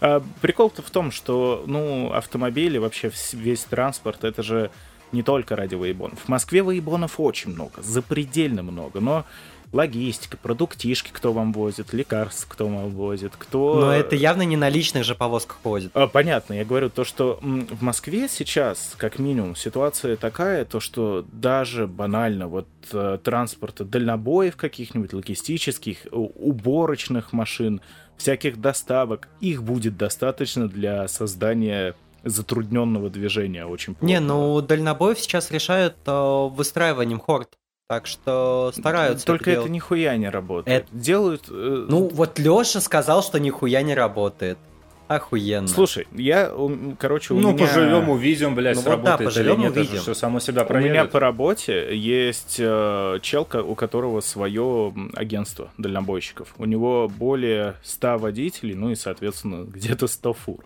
А, прикол-то в том, что, ну, автомобили, вообще весь транспорт, это же не только ради воебонов. В Москве воебонов очень много, запредельно много, но логистика, продуктишки, кто вам возит, лекарства, кто вам возит, кто... Но это явно не на личных же повозках возит. А, понятно, я говорю то, что в Москве сейчас, как минимум, ситуация такая, то, что даже банально вот э, транспорта дальнобоев каких-нибудь, логистических, уборочных машин, всяких доставок, их будет достаточно для создания затрудненного движения очень плохо. Не, ну дальнобоев сейчас решают э, выстраиванием хорд. Так что стараются. Только это, это нихуя не работает. Это... Делают. Э... Ну, вот Леша сказал, что нихуя не работает. Охуенно. Слушай, я, короче, у Ну, меня... поживем, увидим, блядь, Ну вот да, сработает или поживем, нет, это же увидим. все само себя У меня по работе есть э, челка, у которого свое агентство дальнобойщиков. У него более 100 водителей, ну и, соответственно, где-то 100 фур.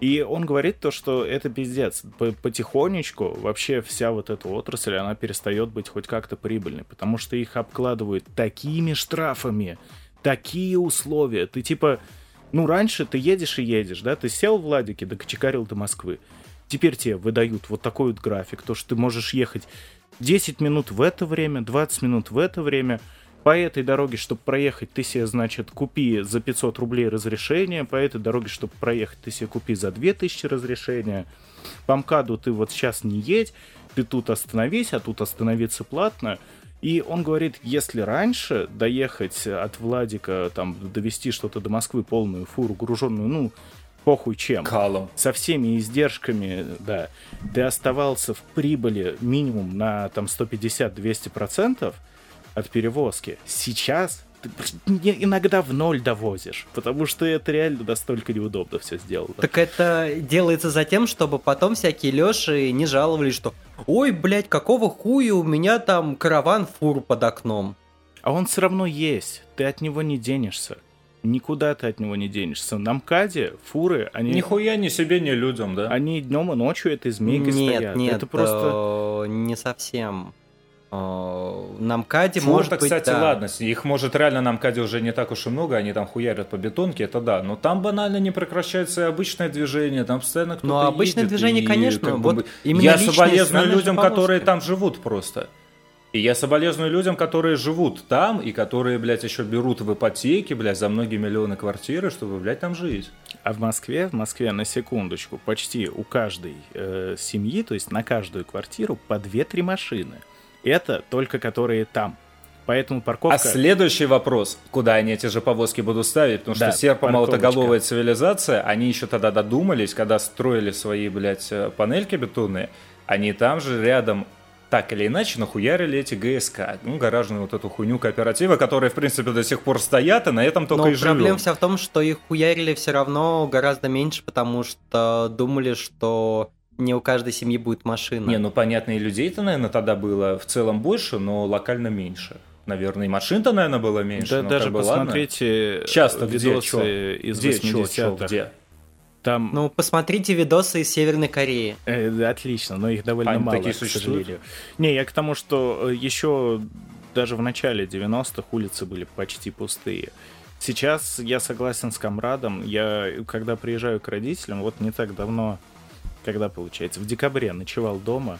И он говорит то, что это пиздец. По- Потихонечку вообще вся вот эта отрасль, она перестает быть хоть как-то прибыльной, потому что их обкладывают такими штрафами, такие условия. Ты типа, ну раньше ты едешь и едешь, да, ты сел в Ладике, докочекарил до Москвы. Теперь тебе выдают вот такой вот график, то, что ты можешь ехать 10 минут в это время, 20 минут в это время. По этой дороге, чтобы проехать, ты себе, значит, купи за 500 рублей разрешение. По этой дороге, чтобы проехать, ты себе купи за 2000 разрешения. По МКАДу ты вот сейчас не едь, ты тут остановись, а тут остановиться платно. И он говорит, если раньше доехать от Владика, там, довести что-то до Москвы, полную фуру, груженную, ну, похуй чем Калом. со всеми издержками, да, ты оставался в прибыли минимум на там 150-200% от перевозки. Сейчас ты иногда в ноль довозишь, потому что это реально настолько неудобно все сделано. Так это делается за тем, чтобы потом всякие Леши не жаловались, что «Ой, блядь, какого хуя у меня там караван фур под окном?» А он все равно есть, ты от него не денешься. Никуда ты от него не денешься. На МКАДе фуры, они, Нихуя ни себе, ни людям, да? они днем и ночью этой змейкой Нет, стоят. нет, это просто... э, не совсем. Э, На МКАДе может быть, кстати, да. ладно, их может реально на МКАДе уже не так уж и много, они там хуярят по бетонке, это да, но там банально не прекращается и обычное движение, там постоянно кто-то Ну, а обычное едет, движение, и конечно, как бы вот бы- именно Я соболезную людям, которые там живут просто. И я соболезную людям, которые живут там, и которые, блядь, еще берут в ипотеки, блядь, за многие миллионы квартиры, чтобы, блядь, там жить. А в Москве, в Москве, на секундочку, почти у каждой э, семьи, то есть на каждую квартиру, по 2-3 машины. Это только которые там. Поэтому парковка... А следующий вопрос, куда они эти же повозки будут ставить, потому Да, что серпомолотоголовая цивилизация, они еще тогда додумались, когда строили свои, блядь, э, панельки бетонные, они там же рядом так или иначе нахуярили эти ГСК, ну, гаражную вот эту хуйню кооператива, которые, в принципе, до сих пор стоят, и на этом только Но и живем. проблема вся в том, что их хуярили все равно гораздо меньше, потому что думали, что не у каждой семьи будет машина. Не, ну, понятно, и людей-то, наверное, тогда было в целом больше, но локально меньше. Наверное, и машин-то, наверное, было меньше. Да но даже как бы ладно. посмотрите Часто где, видосы чё? из Где, чё, чё, 80-х. где? Там Ну, посмотрите видосы из Северной Кореи. Э, да, отлично, но их довольно Они мало, такие к существуют? сожалению. Не, я к тому, что э, еще даже в начале 90-х улицы были почти пустые. Сейчас я согласен с комрадом. Я, когда приезжаю к родителям, вот не так давно, когда получается, в декабре ночевал дома,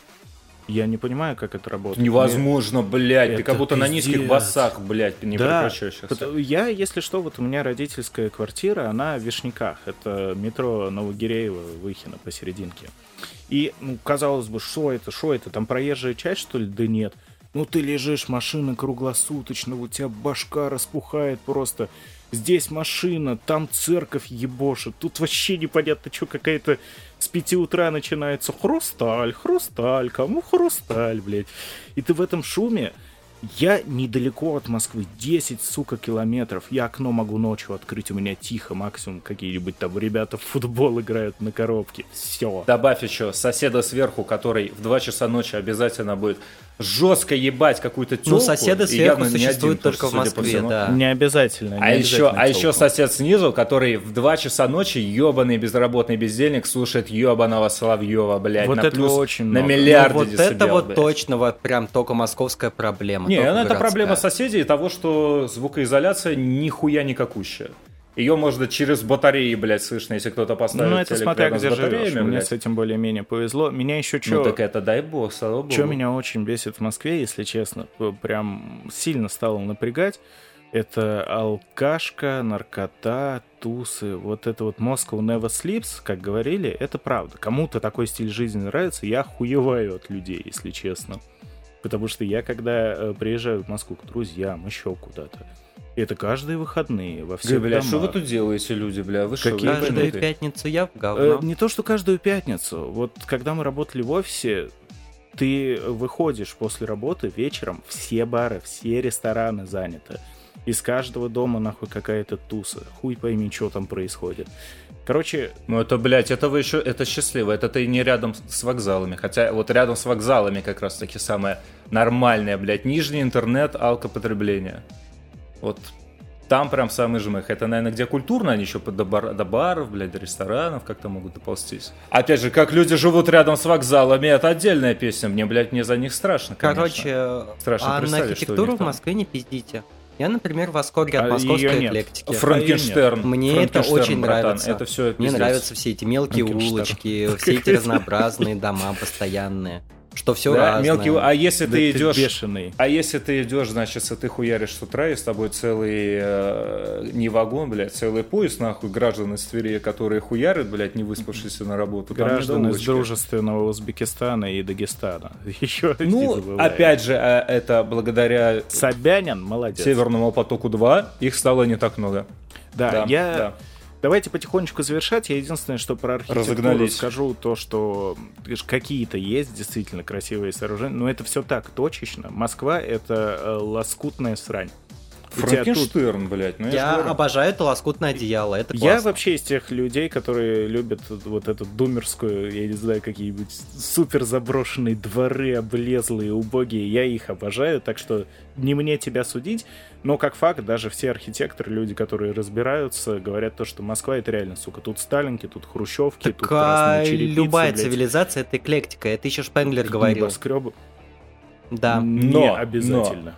я не понимаю, как это работает. Невозможно, блядь, ты Это как будто на низких пиздец. басах, блядь, не Да, Я, если что, вот у меня родительская квартира, она в Вишняках. Это метро Новогиреево, Выхино посерединке. И, ну, казалось бы, что это, что это, там проезжая часть, что ли? Да нет. Ну, ты лежишь, машина круглосуточно, у тебя башка распухает просто. Здесь машина, там церковь ебошит. Тут вообще непонятно, что какая-то с 5 утра начинается хрусталь, хрусталь, кому хрусталь, блядь. И ты в этом шуме, я недалеко от Москвы, 10, сука, километров. Я окно могу ночью открыть, у меня тихо, максимум какие-нибудь там ребята в футбол играют на коробке. Все. Добавь еще соседа сверху, который в 2 часа ночи обязательно будет жестко ебать какую-то тёлку. Ну, соседы и сверху явно не существуют один, только в Москве, всему. да. Не обязательно. не А еще, а еще сосед снизу, который в 2 часа ночи ебаный безработный бездельник слушает ебаного Соловьева, блядь, Вот на этого плюс очень на много. миллиарды Ну, вот децибел, это вот блядь. точно вот прям только московская проблема. Не, ну это городская. проблема соседей и того, что звукоизоляция нихуя никакущая. Ее можно через батареи, блядь, слышно, если кто-то поставит Ну, это смотря где живешь. батареями, Мне блядь. с этим более-менее повезло. Меня еще Ну что... так это дай бог, слава богу. Что меня очень бесит в Москве, если честно, прям сильно стало напрягать, это алкашка, наркота, тусы, вот это вот Moscow never sleeps, как говорили, это правда. Кому-то такой стиль жизни нравится, я хуеваю от людей, если честно. Потому что я, когда э, приезжаю в Москву к друзьям, еще куда-то, это каждые выходные, во всех бля, что вы домах. тут делаете, люди, бля? Вы что, Какие Каждую пятницу я в Э, говно. не то, что каждую пятницу. Вот когда мы работали в офисе, ты выходишь после работы вечером, все бары, все рестораны заняты. Из каждого дома нахуй какая-то туса. Хуй пойми, что там происходит. Короче, Ну это, блядь, это вы еще, это счастливо, это ты не рядом с вокзалами, хотя вот рядом с вокзалами как раз таки самое нормальное, блядь, нижний интернет алкопотребления. Вот там прям самый жмых. Это, наверное, где культурно, они еще до, бар- до баров, блядь, до ресторанов как-то могут доползтись. Опять же, как люди живут рядом с вокзалами, это отдельная песня. Мне, блядь, мне за них страшно, конечно. Короче, Страшно а на архитектуру в. Москве не пиздите. Я, например, в восторге А от её московской эклектики. Франкенштерн. Мне это очень братан, нравится. Это все Мне нравятся все эти мелкие улочки, все эти разнообразные дома постоянные. Что все Да, разное. мелкий, а если да ты идешь бешеный. А если ты идешь, значит, ты хуяришь с утра, и с тобой целый, э, не вагон, блядь, целый поезд, нахуй, граждан из Твери, которые хуярят, блядь, не выспавшиеся на работу. Граждан из дружественного Узбекистана и Дагестана. Еще Ну, опять же, э, это благодаря Собянин, молодец. Северному потоку-2, их стало не так много. Да, Да, я... да. Давайте потихонечку завершать. Я единственное, что про архитектуру Разогнались. скажу, то, что какие-то есть действительно красивые сооружения, но это все так точечно. Москва — это э, лоскутная срань. Тут- Франкенштерн, блядь, ну я, Я говорю. обожаю это лоскутное одеяло, это Я классно. вообще из тех людей, которые любят вот эту думерскую, я не знаю, какие-нибудь супер заброшенные дворы, облезлые, убогие. Я их обожаю, так что не мне тебя судить. Но как факт, даже все архитекторы, люди, которые разбираются, говорят то, что Москва это реально, сука, тут Сталинки, тут Хрущевки, тут Так, красные а, черепицы, любая блядь, цивилизация это эклектика. Это еще Шпенглер говорил. небоскребы. Да. Не Но, обязательно.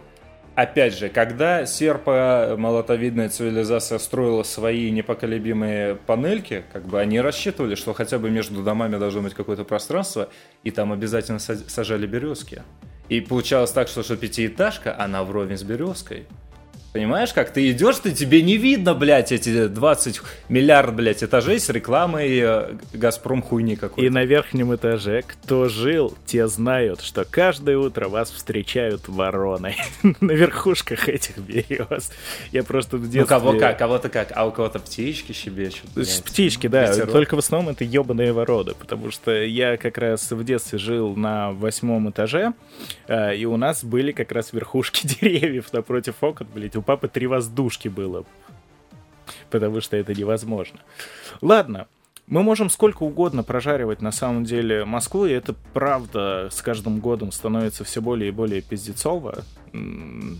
Опять же, когда серпо-молотовидная цивилизация строила свои непоколебимые панельки, как бы они рассчитывали, что хотя бы между домами должно быть какое-то пространство, и там обязательно сажали березки. И получалось так, что, что пятиэтажка, она вровень с березкой. Понимаешь, как ты идешь, ты тебе не видно, блядь, эти 20 миллиард, блядь, этажей с рекламой э, Газпром хуйни И какой-то. на верхнем этаже, кто жил, те знают, что каждое утро вас встречают вороны на верхушках этих берез. Я просто в детстве... Ну, кого как, кого-то как, а у кого-то птички щебечут. Блядь. Птички, да, Ветерок. только в основном это ебаные вороны, потому что я как раз в детстве жил на восьмом этаже, э, и у нас были как раз верхушки деревьев напротив окон, блядь, у папы три воздушки было, потому что это невозможно. Ладно, мы можем сколько угодно прожаривать на самом деле Москву, и это правда с каждым годом становится все более и более пиздецово.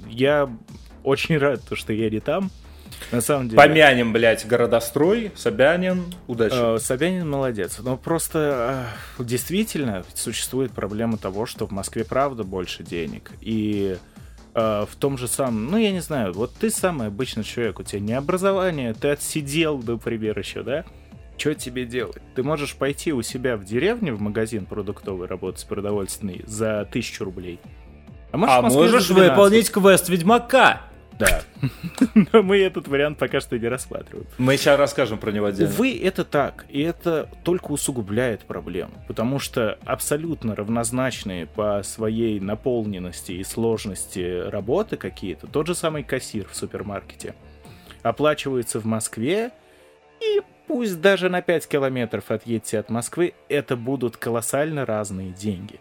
Я очень рад, то, что я не там. На самом деле. Помянем, блядь, городострой, Собянин, удачи. Э, Собянин молодец. Но просто э, действительно существует проблема того, что в Москве правда больше денег. И в том же самом, ну я не знаю, вот ты самый обычный человек, у тебя не образование, ты отсидел, например, еще, да? Что тебе делать? Ты можешь пойти у себя в деревне в магазин продуктовый работать продовольственный за тысячу рублей. можешь а в Москве за можешь 12. выполнить квест Ведьмака? Да. Но мы этот вариант пока что не рассматриваем. Мы сейчас расскажем про него отдельно. Увы, это так, и это только усугубляет проблему, потому что абсолютно равнозначные по своей наполненности и сложности работы какие-то, тот же самый кассир в супермаркете, оплачивается в Москве, и пусть даже на 5 километров отъедьте от Москвы, это будут колоссально разные деньги.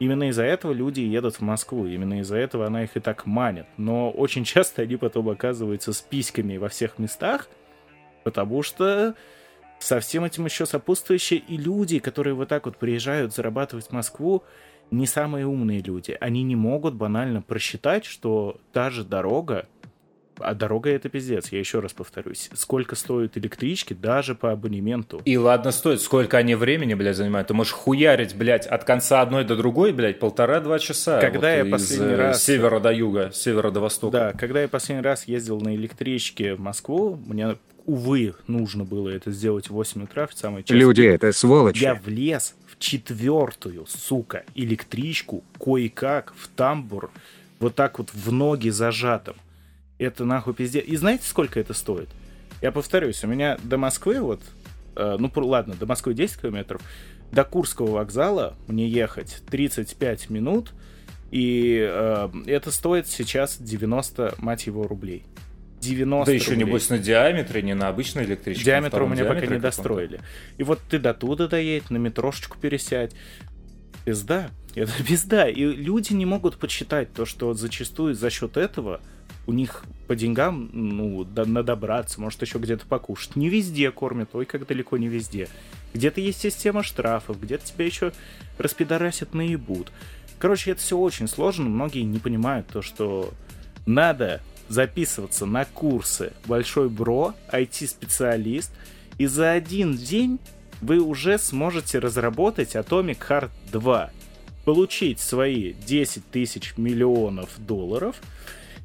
Именно из-за этого люди едут в Москву, именно из-за этого она их и так манит. Но очень часто они потом оказываются с письками во всех местах, потому что со всем этим еще сопутствующие и люди, которые вот так вот приезжают зарабатывать в Москву, не самые умные люди. Они не могут банально просчитать, что та же дорога, а дорога это пиздец, я еще раз повторюсь, сколько стоят электрички даже по абонементу. И ладно стоит, сколько они времени, блядь, занимают. Ты можешь хуярить, блядь, от конца одной до другой, блядь, полтора-два часа. Когда я из, последний э, раз- севера до юга, с севера до востока. Да, когда я последний раз ездил на электричке в Москву, мне, увы, нужно было это сделать в 8 утра в самый час. Люди это сволочи. Я влез в четвертую, сука, электричку, кое-как, в тамбур, вот так вот в ноги зажатым. Это нахуй пиздец. И знаете, сколько это стоит? Я повторюсь, у меня до Москвы вот, э, ну ладно, до Москвы 10 километров, до Курского вокзала мне ехать 35 минут, и э, это стоит сейчас 90, мать его, рублей. 90 Да еще, рублей. небось, на диаметре, не на обычной электричке. Диаметр у меня пока не достроили. И вот ты до туда доедь, на метрошечку пересядь. Пизда. Это пизда. И люди не могут подсчитать то, что вот зачастую за счет этого у них по деньгам, ну, до, надобраться, может еще где-то покушать. Не везде кормят, ой, как далеко не везде. Где-то есть система штрафов, где-то тебя еще распидорасят наебут. Короче, это все очень сложно, многие не понимают то, что надо записываться на курсы Большой Бро, IT-специалист, и за один день вы уже сможете разработать Atomic Heart 2, получить свои 10 тысяч миллионов долларов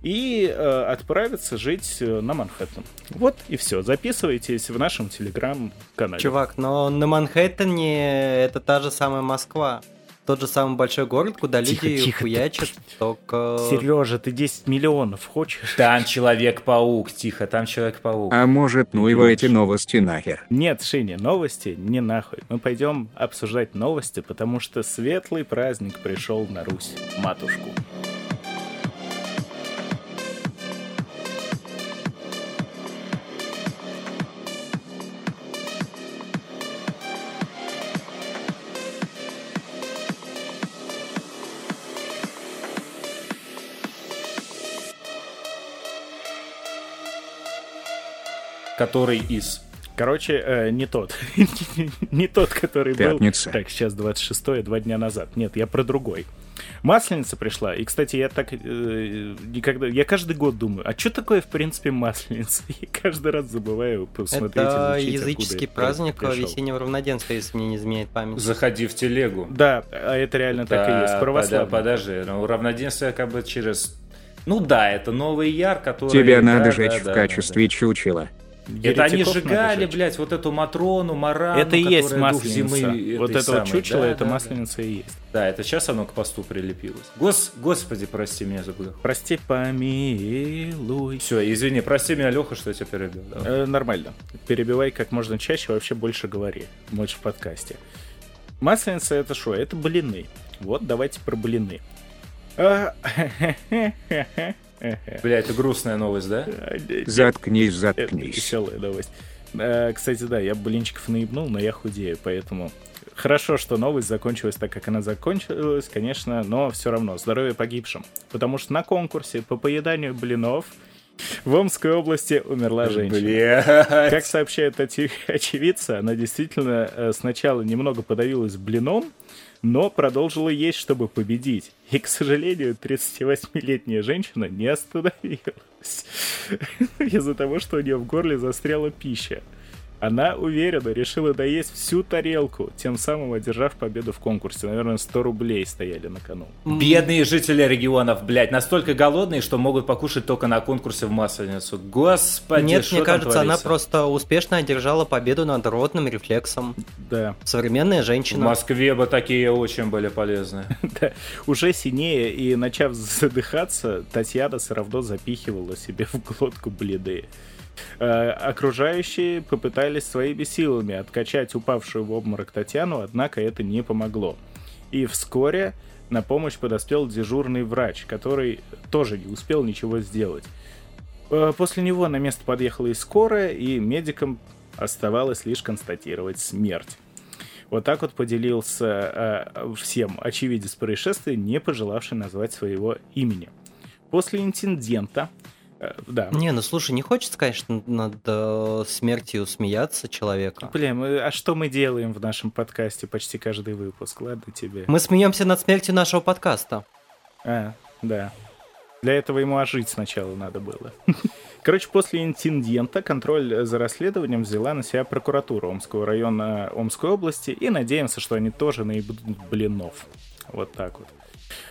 и э, отправиться жить э, на Манхэттен. Вот и все. Записывайтесь в нашем телеграм-канале. Чувак, но на Манхэттене это та же самая Москва тот же самый большой город, куда Тихо, люди тихо, хуячат, только... Сережа, ты 10 миллионов хочешь? Там Человек-паук, тихо, там Человек-паук. А может ну его эти новости нахер. Нет, Шиня, новости не нахуй. Мы пойдем обсуждать новости, потому что светлый праздник пришел на Русь, матушку. Который из... Короче, э, не тот. не тот, который Пятница. был... Так, сейчас 26 два дня назад. Нет, я про другой. Масленица пришла, и, кстати, я так э, никогда... Я каждый год думаю, а что такое, в принципе, Масленица? И каждый раз забываю посмотреть, Это изучить, языческий праздник пришел. весеннего равноденствия, если мне не изменяет память. Заходи в телегу. Да, а это реально так и есть. Да, Православный. пода- Подожди, ну равноденствие как бы через... Ну да, это новый яр, который... Тебя да, надо да, жечь да, в качестве чучела. Это они сжигали, блядь, вот эту Матрону, Марану, Это и есть масленица. зимы вот это вот чучело, Да, это да, да. масленица и есть. Да, это сейчас оно к посту прилепилось. Гос, господи, прости меня за грех. Прости, помилуй. Все, извини, прости меня, Леха, что я тебя перебил. да. Э, нормально. Перебивай как можно чаще, вообще больше говори. Больше в подкасте. Масленица это что? Это блины. Вот, давайте про блины. Бля, это грустная новость, да? Заткнись, Это заткнись. веселая новость. Э, Кстати, да, я блинчиков наебнул, но я худею, поэтому хорошо, что новость закончилась так, как она закончилась, конечно, но все равно здоровье погибшим. Потому что на конкурсе по поеданию блинов в Омской области умерла женщина. Бля. Как сообщает очевидцы, она действительно э, сначала немного подавилась блином, но продолжила есть, чтобы победить. И, к сожалению, 38-летняя женщина не остановилась из-за того, что у нее в горле застряла пища. Она уверенно решила доесть всю тарелку, тем самым одержав победу в конкурсе. Наверное, 100 рублей стояли на кону. Бедные жители регионов, блядь, настолько голодные, что могут покушать только на конкурсе в Масленицу. Господи, Нет, что мне там кажется, она творится? просто успешно одержала победу над родным рефлексом. Да. Современная В женщина. Москве бы такие очень были полезны. Да, уже синее и начав задыхаться, Татьяна все равно запихивала себе в глотку бледы. Э, Окружающие попытались своими силами откачать упавшую в обморок Татьяну, однако это не помогло. И вскоре на помощь подоспел дежурный врач, который тоже не успел ничего сделать. Э, После него на место подъехала и скорая, и медикам оставалось лишь констатировать смерть. Вот так вот поделился э, всем очевидец происшествия, не пожелавший назвать своего имени. После инцидента, да, Не, ну слушай, не хочется, конечно, над э, смертью смеяться человека. Мы- а что мы делаем в нашем подкасте почти каждый выпуск? Ладно тебе. Мы смеемся над смертью нашего подкаста. А, да. Для этого ему ожить сначала надо было. Короче, после инцидента контроль за расследованием взяла на себя прокуратура Омского района Омской области, и надеемся, что они тоже наебнут блинов. Вот так вот.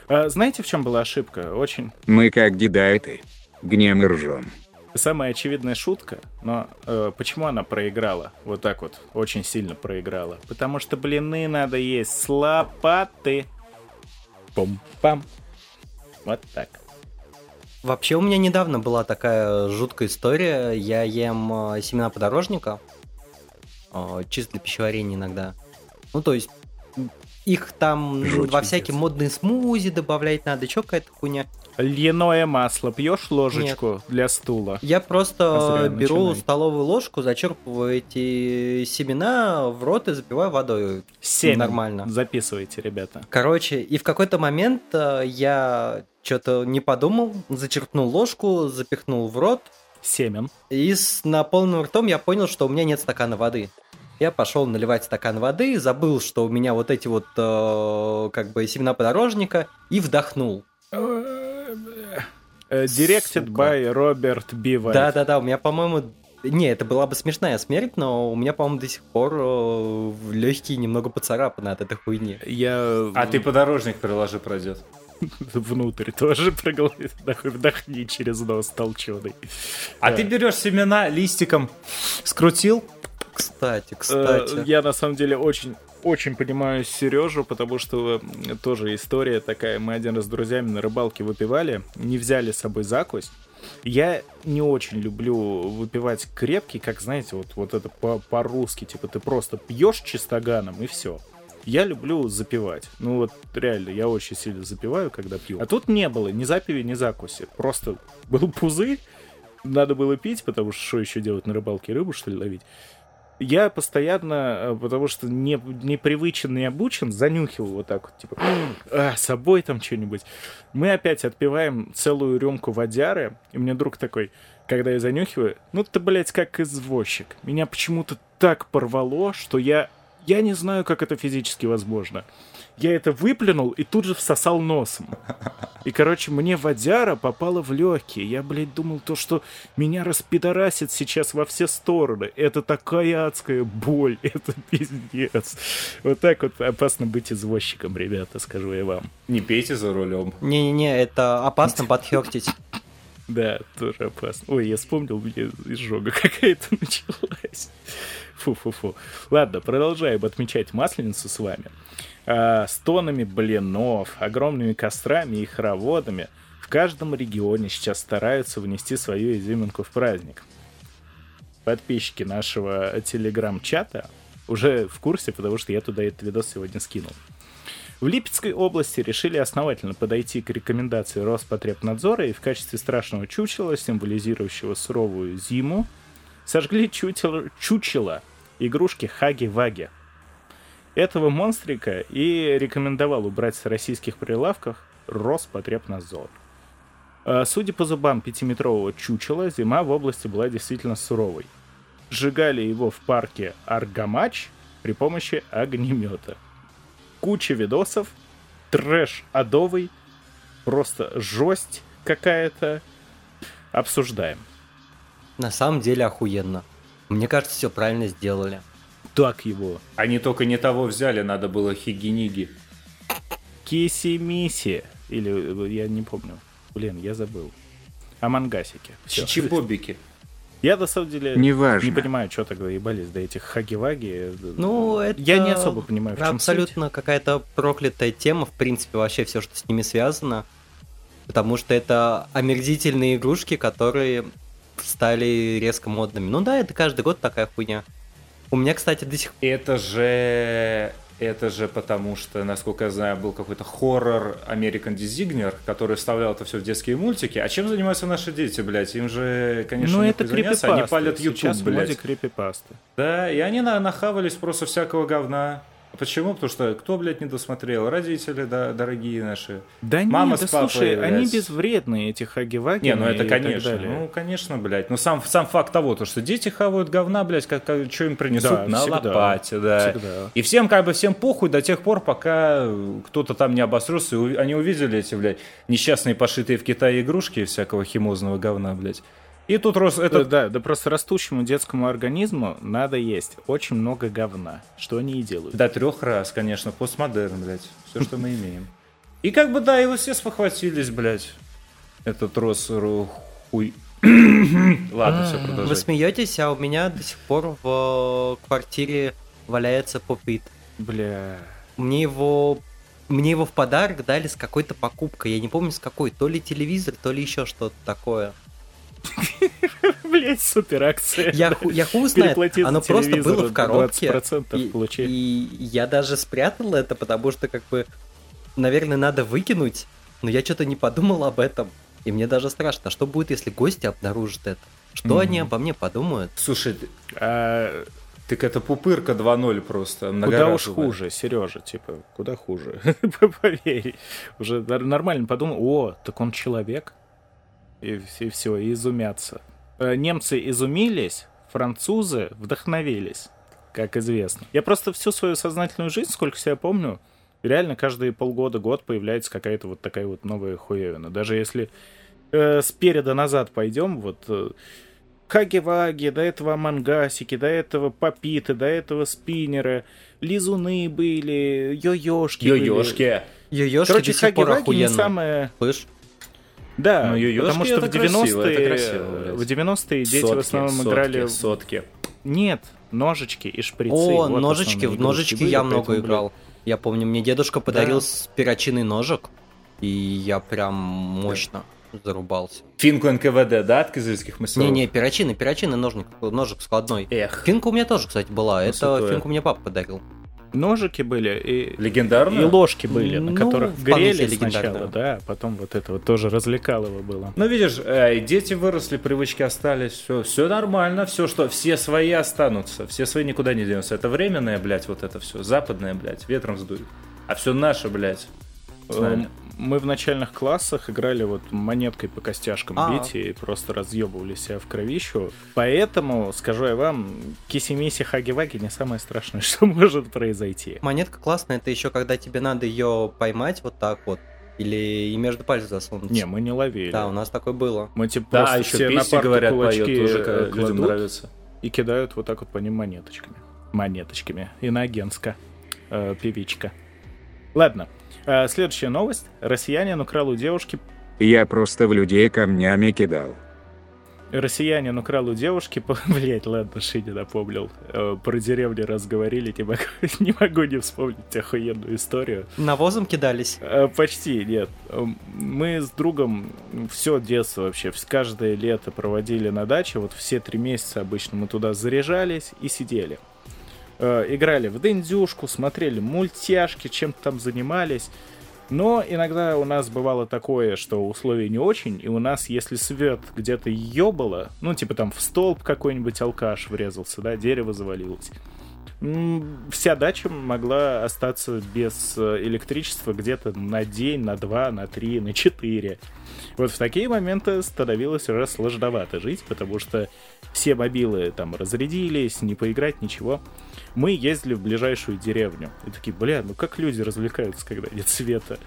А, знаете, в чем была ошибка? Очень Мы как дедайты. Гнем и ржем. самая очевидная шутка, но э, почему она проиграла? Вот так вот, очень сильно проиграла. Потому что блины надо есть с лопаты. Пум-пам. Вот так. Вообще у меня недавно была такая жуткая история. Я ем э, семена подорожника, э, чисто для пищеварения иногда. Ну, то есть их там Жуть, во всякие модные смузи добавлять надо, чё какая-то хуйня. Льняное масло пьешь ложечку для стула? Я просто зря беру начинай. столовую ложку, зачерпываю эти семена в рот и запиваю водой. Семь. Нормально. Записывайте, ребята. Короче, и в какой-то момент э, я что-то не подумал, зачерпнул ложку, запихнул в рот, Семен. и с наполненным ртом я понял, что у меня нет стакана воды. Я пошел наливать стакан воды, забыл, что у меня вот эти вот э, как бы семена подорожника, и вдохнул. Э, Directed Сука. by Роберт Бивай. Да-да-да, у меня, по-моему... Не, это была бы смешная смерть, но у меня, по-моему, до сих пор легкие немного поцарапаны от этой хуйни. Я А ты подорожник приложи, пройдет. внутрь тоже проголосил. Вдохни через нос толченый. А ты берешь семена листиком, скрутил, Кстати, Э, кстати. Я на самом деле очень очень понимаю Сережу, потому что тоже история такая. Мы один раз с друзьями на рыбалке выпивали, не взяли с собой закусь. Я не очень люблю выпивать крепкий, как, знаете, вот, вот это по- по-русски, типа ты просто пьешь чистоганом и все. Я люблю запивать. Ну вот реально, я очень сильно запиваю, когда пью. А тут не было ни запиви, ни закуси. Просто был пузырь, надо было пить, потому что что еще делать на рыбалке? Рыбу, что ли, ловить? Я постоянно, э, потому что не, не не обучен, занюхивал вот так вот, типа, а, собой там что-нибудь. Мы опять отпиваем целую рюмку водяры, и мне друг такой, когда я занюхиваю, ну ты, блядь, как извозчик. Меня почему-то так порвало, что я... Я не знаю, как это физически возможно. Я это выплюнул и тут же всосал носом. И, короче, мне водяра попала в легкие. Я, блядь, думал то, что меня распидорасит сейчас во все стороны. Это такая адская боль. Это пиздец. Вот так вот опасно быть извозчиком, ребята, скажу я вам. не пейте за рулем. Не-не-не, это опасно подхертить. Да, тоже опасно. Ой, я вспомнил, мне изжога какая-то началась. Фу-фу-фу. Ладно, продолжаем отмечать Масленицу с вами. А, с тоннами блинов, огромными кострами и хороводами в каждом регионе сейчас стараются внести свою изюминку в праздник. Подписчики нашего телеграм-чата уже в курсе, потому что я туда этот видос сегодня скинул. В Липецкой области решили основательно подойти к рекомендации Роспотребнадзора и в качестве страшного чучела, символизирующего суровую зиму, сожгли чучело, чучело игрушки Хаги-Ваги. Этого монстрика и рекомендовал убрать с российских прилавков Роспотребнадзор. А, Судя по зубам пятиметрового чучела, зима в области была действительно суровой. Сжигали его в парке Аргамач при помощи огнемета куча видосов, трэш адовый, просто жесть какая-то. Обсуждаем. На самом деле охуенно. Мне кажется, все правильно сделали. Так его. Они только не того взяли, надо было хигиниги. Киси-миси. Или я не помню. Блин, я забыл. О мангасике. Всё. Я на самом деле Неважно. не понимаю, что тогда ебались до этих хаги-ваги. Ну, это... Я не особо понимаю, в чем Абсолютно какая-то проклятая тема, в принципе, вообще все, что с ними связано. Потому что это омерзительные игрушки, которые стали резко модными. Ну да, это каждый год такая хуйня. У меня, кстати, до сих Это же... Это же потому что, насколько я знаю, был какой-то хоррор American Designer, который вставлял это все в детские мультики. А чем занимаются наши дети, блядь? Им же, конечно, Ну, это крипипасты. Они палят YouTube, Сейчас блядь. крипипасты. Да, и они на- нахавались просто всякого говна. Почему? Потому что кто, блядь, не досмотрел? Родители, да, дорогие наши. Да Мама нет, да с папой, слушай, они блядь. безвредные, эти хаги-ваги. Не, ну это и так конечно. Ну, конечно, блядь. Ну, сам, сам факт того, то, что дети хавают говна, блядь, как, как, что им принесут Да, на всегда. лопате, да. Всегда. И всем, как бы, всем похуй до тех пор, пока кто-то там не обосрется, и они увидели эти, блядь, несчастные пошитые в Китае игрушки всякого химозного говна, блядь. И тут рос... Это... да, да просто растущему детскому организму надо есть очень много говна, что они и делают. До трех раз, конечно, постмодерн, блядь. Все, что мы имеем. И как бы, да, его все спохватились, блядь. Этот рос хуй. Ладно, все, Вы продолжай. смеетесь, а у меня до сих пор в э, квартире валяется попит. Бля. Мне его мне его в подарок дали с какой-то покупкой. Я не помню с какой. То ли телевизор, то ли еще что-то такое. Блять, супер акция. Я, я хуй знает. Оно просто было в коробке. 20% И, я даже спрятал это, потому что как бы, наверное, надо выкинуть. но я что-то не подумал об этом. И мне даже страшно, что будет, если гости обнаружат это? Что они обо мне подумают? Слушай, А, так это пупырка 2.0 просто. куда уж хуже, Сережа, типа, куда хуже? Поверь. Уже нормально подумал, о, так он человек. И, все, и изумятся. Э, Немцы изумились, французы вдохновились, как известно. Я просто всю свою сознательную жизнь, сколько себя помню, реально каждые полгода-год появляется какая-то вот такая вот новая хуевина. Даже если э, спереда назад пойдем, вот э, Хаги-ваги, до этого мангасики, до этого попиты, до этого спиннеры, лизуны были, были. Йо-ёшки. Йо-ёшки Короче, до сих пор хаги-ваги не охуенно. самое... Слышь? Да, Ну, потому что в красиво, 90-е, это красиво, блядь. в 90-е дети Сотки, в основном сотки, играли... Сотки. Нет, ножички и шприцы. О, вот ножички, в ножички были, я много играл. Я помню, мне дедушка подарил Да. перочинный ножик, и я прям мощно зарубался. Финку НКВД, да, от кизыльских мастеров? Не-не, перочинный, перочинный ножик, ножик складной. Эх, Финка у меня тоже, кстати, была. Ну, Это святое. финку мне папа подарил. Ножики были и... легендарно? И ложки были, на Ну, которых вполне себе грели сначала, да, потом вот это вот тоже развлекалово было. Ну, видишь, э, дети выросли, привычки остались, все, все нормально, все, что, все свои останутся, все свои никуда не денутся. Это временное, блядь, вот это все, западное, блядь, ветром сдует. А все наше, блядь, Эм, Мы в начальных классах играли вот монеткой по костяшкам А. бить и просто разъебывали себя в кровищу. Поэтому, скажу я вам, киси-миси хаги-ваги не самое страшное, что может произойти. Монетка классная, это еще когда тебе надо ее поймать вот так вот, или и между пальцев засунуть. Не, мы не ловили. Да, у нас такое было. Мы типа Да, просто еще все на песни парту говорят, кулачки поет, тоже э, как людям нравится. и кидают вот так вот по ним монеточками. Монеточками. Иногенска. Э, певичка. Ладно. Э, следующая новость. Россиянин украл у девушки Я просто в людей камнями кидал. Россиянин украл у девушки, блять, ладно, Шиня напомнил. Э, Про деревню разговорили, не могу, не могу не вспомнить охуенную историю. Навозом кидались. Э, Почти, нет. Э, Мы с другом все детство вообще, каждое лето проводили на даче, вот все три месяца обычно мы туда заряжались и сидели. Э, Играли в дендюшку, смотрели мультяшки, чем-то там занимались. Но иногда у нас бывало такое, что условия не очень, и у нас, если свет где-то ёбало, ну, типа там в столб какой-нибудь алкаш врезался, да, дерево завалилось, вся дача могла остаться без э, электричества где-то на день, на два, на три, на четыре. Вот в такие моменты становилось уже сложновато жить, потому что все мобилы там разрядились, не поиграть, ничего. Мы ездили в ближайшую деревню. И такие, бля, ну как люди развлекаются, когда нет света?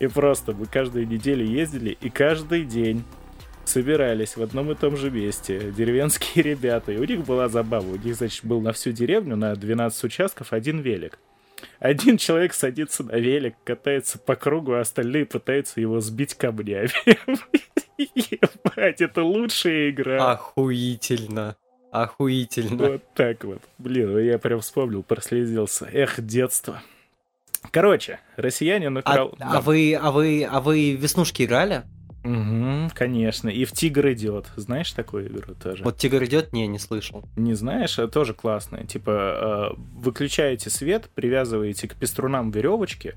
И просто мы каждую неделю ездили, и каждый день собирались в одном и том же месте деревенские ребята. И у них была забава. У них, значит, был на всю деревню, на 12 участков, один велик. Один человек садится на велик, катается по кругу, а остальные пытаются его сбить камнями. Ебать, это лучшая игра. Охуительно. Охуительно. Вот так вот. Блин, ну я прям вспомнил, прослезился. Эх, детство. Короче, россиянин А, украл... а вы, а вы, а вы веснушки играли? Мгм, конечно. И в Тигр идет. Знаешь такую игру тоже? Вот тигр идет? Не, не слышал. Не знаешь, а тоже классная. Типа, э, выключаете свет, привязываете к пеструнам веревочки,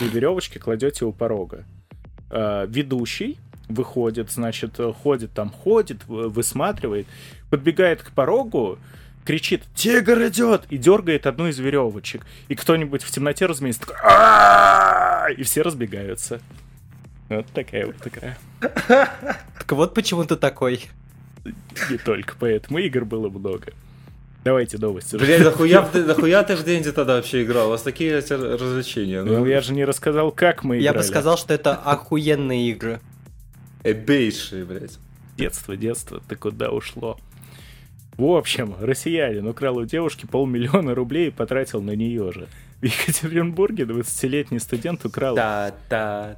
и веревочки кладете у порога. Э, ведущий выходит, значит, ходит там, ходит, высматривает, подбегает к порогу, кричит «Тигр идет!» и дергает одну из веревочек. И кто-нибудь в темноте, разумеется, и все разбегаются. Вот такая вот такая. Так вот почему ты такой. Не только поэтому игр было много. Давайте новости. Блядь, нахуя, ты- нахуя ты в Денде тогда вообще играл? У вас такие развлечения. Ну, я же не рассказал, как мы Я играли. бы сказал, что это охуенные игры. Эбейшие, блядь. Детство, детство, ты куда ушло? В общем, россиянин украл у девушки полмиллиона рублей и потратил на нее же. В Екатеринбурге 20-летний студент украл... Та-та.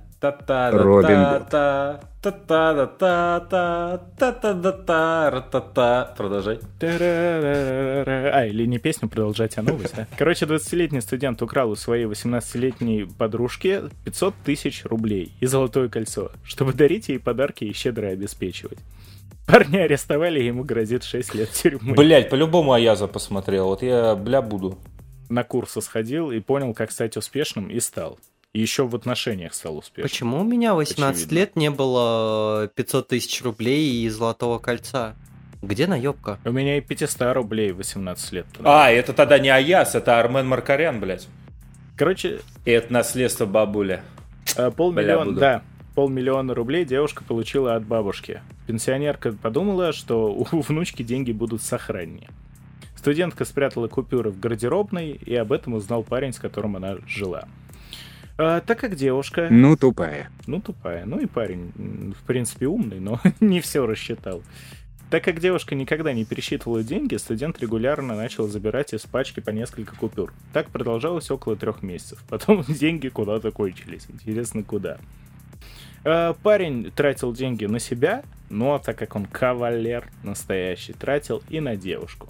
Продолжай. А, или не песню продолжать, а новость, да? Короче, 20-летний студент украл у своей 18-летней подружки 500 тысяч рублей и золотое кольцо, чтобы дарить ей подарки и щедро обеспечивать. Парня арестовали, ему грозит 6 лет тюрьмы. Блять, по-любому Аяза посмотрел. Вот я, бля, буду. На курсы сходил и понял, как стать успешным, и стал. И еще в отношениях стал успешным. Почему у меня 18 Очевидно. лет не было 500 тысяч рублей и золотого кольца? Где наебка? У меня и 500 рублей 18 лет. А, это тогда не Аяс, это Армен Маркарян, блядь. Короче, И это наследство бабуля. э, полмиллиона, да, полмиллиона рублей девушка получила от бабушки. Пенсионерка подумала, что у внучки деньги будут сохраннее. Студентка спрятала купюры в гардеробной, и об этом узнал парень, с которым она жила. А, так как девушка, Ну тупая. ну тупая, ну и парень, в принципе, умный, но не все рассчитал. Так как девушка никогда не пересчитывала деньги, студент регулярно начал забирать из пачки по несколько купюр. Так продолжалось около трех месяцев. Потом деньги куда-то кончились. Интересно, куда. А, Парень тратил деньги на себя, но так как он кавалер настоящий, тратил и на девушку.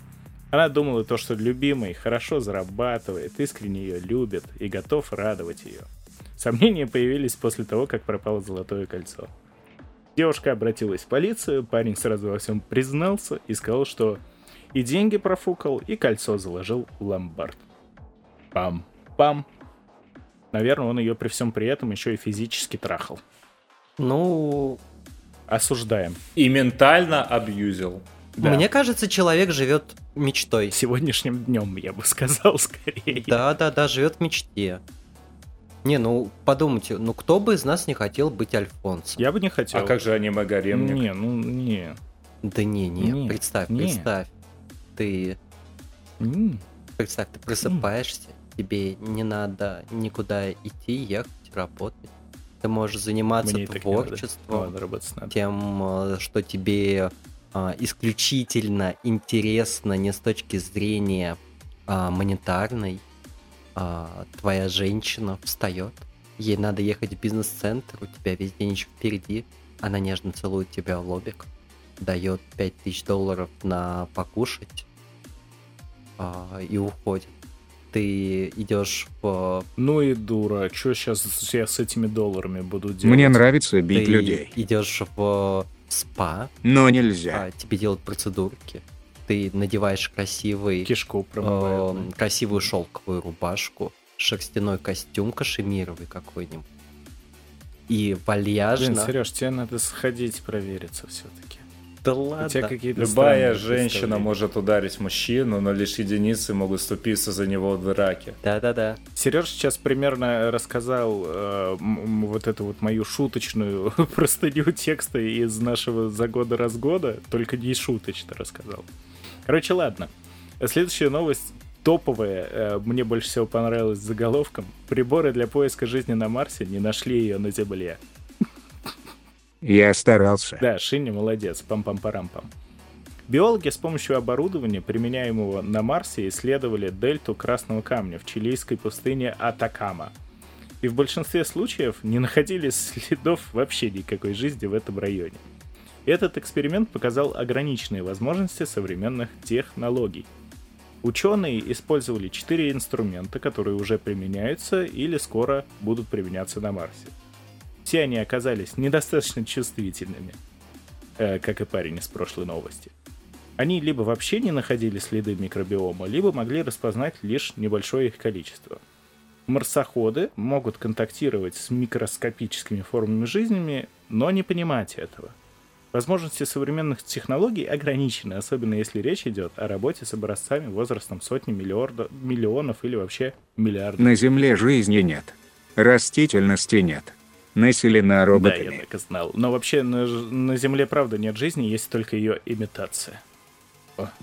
Она думала то, что любимый хорошо зарабатывает, искренне ее любит и готов радовать ее. Сомнения появились после того, как пропало золотое кольцо. Девушка обратилась в полицию, парень сразу во всем признался и сказал, что и деньги профукал, и кольцо заложил в ломбард. Пам-пам. Наверное, он ее при всем при этом еще и физически трахал. Ну, Осуждаем. И ментально абьюзил. Да. мне кажется, человек живет мечтой. Сегодняшним днем, я бы сказал, скорее. Да-да-да, живет в мечте. Не, ну подумайте, ну кто бы из нас не хотел быть Альфонсом? Я бы не хотел. А как же аниме-гаремник? Не, ну не. Да не, не, Не, представь, не. представь. Ты, М, представь, ты просыпаешься, тебе не надо никуда идти, ехать, работать. Ты можешь заниматься Мне не надо. творчеством, Ладно, работать надо. тем, э, что тебе исключительно интересно не с точки зрения а, монетарной. А, твоя женщина встает, ей надо ехать в бизнес-центр, у тебя весь день еще впереди, она нежно целует тебя в лобик, дает 5000 долларов на покушать а, и уходит. Ты идешь в Ну и дура. Что сейчас я с этими долларами буду делать? Мне нравится бить ты людей. идешь в спа, Но нельзя. а, тебе делают процедурки, ты надеваешь красивый, Кишку э, красивую шелковую рубашку, шерстяной костюм кашемировый какой-нибудь. И Блин, вальяжно. Сереж, тебе надо сходить провериться все-таки. Да У ладно. тебя какие-то Любая женщина может ударить мужчину, но лишь единицы могут ступиться за него в драке. Да-да-да. Сереж сейчас примерно рассказал э, вот эту вот мою шуточную простыню текста из нашего за года разгода, только не шуточно рассказал. Короче, ладно. Следующая новость топовая, э, мне больше всего понравилась заголовком. Приборы для поиска жизни на Марсе не нашли ее на Земле. Я старался. Да, Шинни молодец, пам-пам-парам-пам. Биологи с помощью оборудования, применяемого на Марсе, исследовали дельту Красного Камня в чилийской пустыне Атакама. И в большинстве случаев не находили следов вообще никакой жизни в этом районе. Этот эксперимент показал ограниченные возможности современных технологий. Ученые использовали четыре инструмента, которые уже применяются или скоро будут применяться на Марсе. Все они оказались недостаточно чувствительными, э, как и парень из прошлой новости. Они либо вообще не находили следы микробиома, либо могли распознать лишь небольшое их количество. Марсоходы могут контактировать с микроскопическими формами жизни, но не понимать этого. Возможности современных технологий ограничены, особенно если речь идет о работе с образцами возрастом сотни миллиарда- миллионов или вообще миллиардов. На Земле жизни нет. Растительности нет. Населена Да, я роботами. так и знал. Но вообще на, на Земле, правда, нет жизни, есть только ее имитация.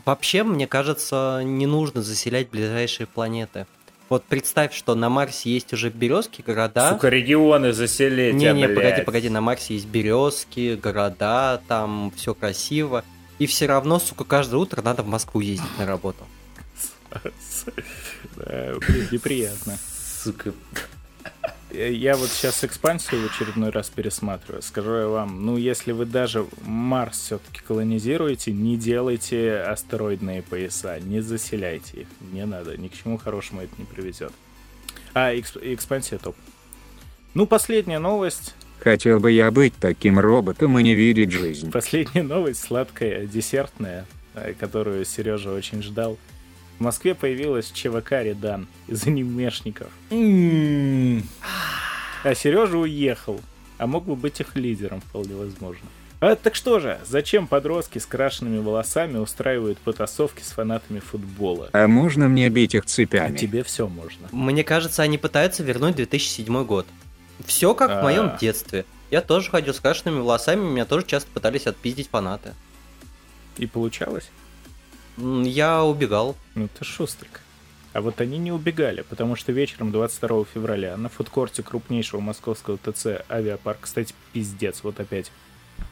Вообще, мне кажется, не нужно заселять ближайшие планеты. Вот представь, что на Марсе есть уже березки, города. Сука, регионы заселить, Не-не, блядь. погоди, погоди, на Марсе есть березки, города, там все красиво. И все равно, сука, каждое утро надо в Москву ездить на работу. Да, блин, неприятно. Сука. Я я вот сейчас экспансию в очередной раз пересматриваю. Скажу я вам, ну если вы даже Марс все-таки колонизируете, не делайте астероидные пояса, не заселяйте их. Не надо, ни к чему хорошему это не приведет. А, эксп- экспансия топ. Ну, последняя новость. Хотел бы я быть таким роботом и не видеть жизнь. Последняя новость, сладкая, десертная, э, которую Сережа очень ждал. В Москве появилась ЧВК «Редан» из анимешников. А Сережа уехал. А мог бы быть их лидером, вполне возможно. А, так что же, зачем подростки с крашенными волосами устраивают потасовки с фанатами футбола? А можно мне бить их А цепями? тебе все можно. Мне кажется, они пытаются вернуть 2007 год. Все как в моем А. детстве. Я тоже ходил с крашенными волосами, меня тоже часто пытались отпиздить фанаты. И получалось? Я убегал. Ну ты шустрик. А вот они не убегали, потому что вечером 22 февраля на фудкорте крупнейшего московского ТЦ авиапарк, кстати, пиздец, вот опять.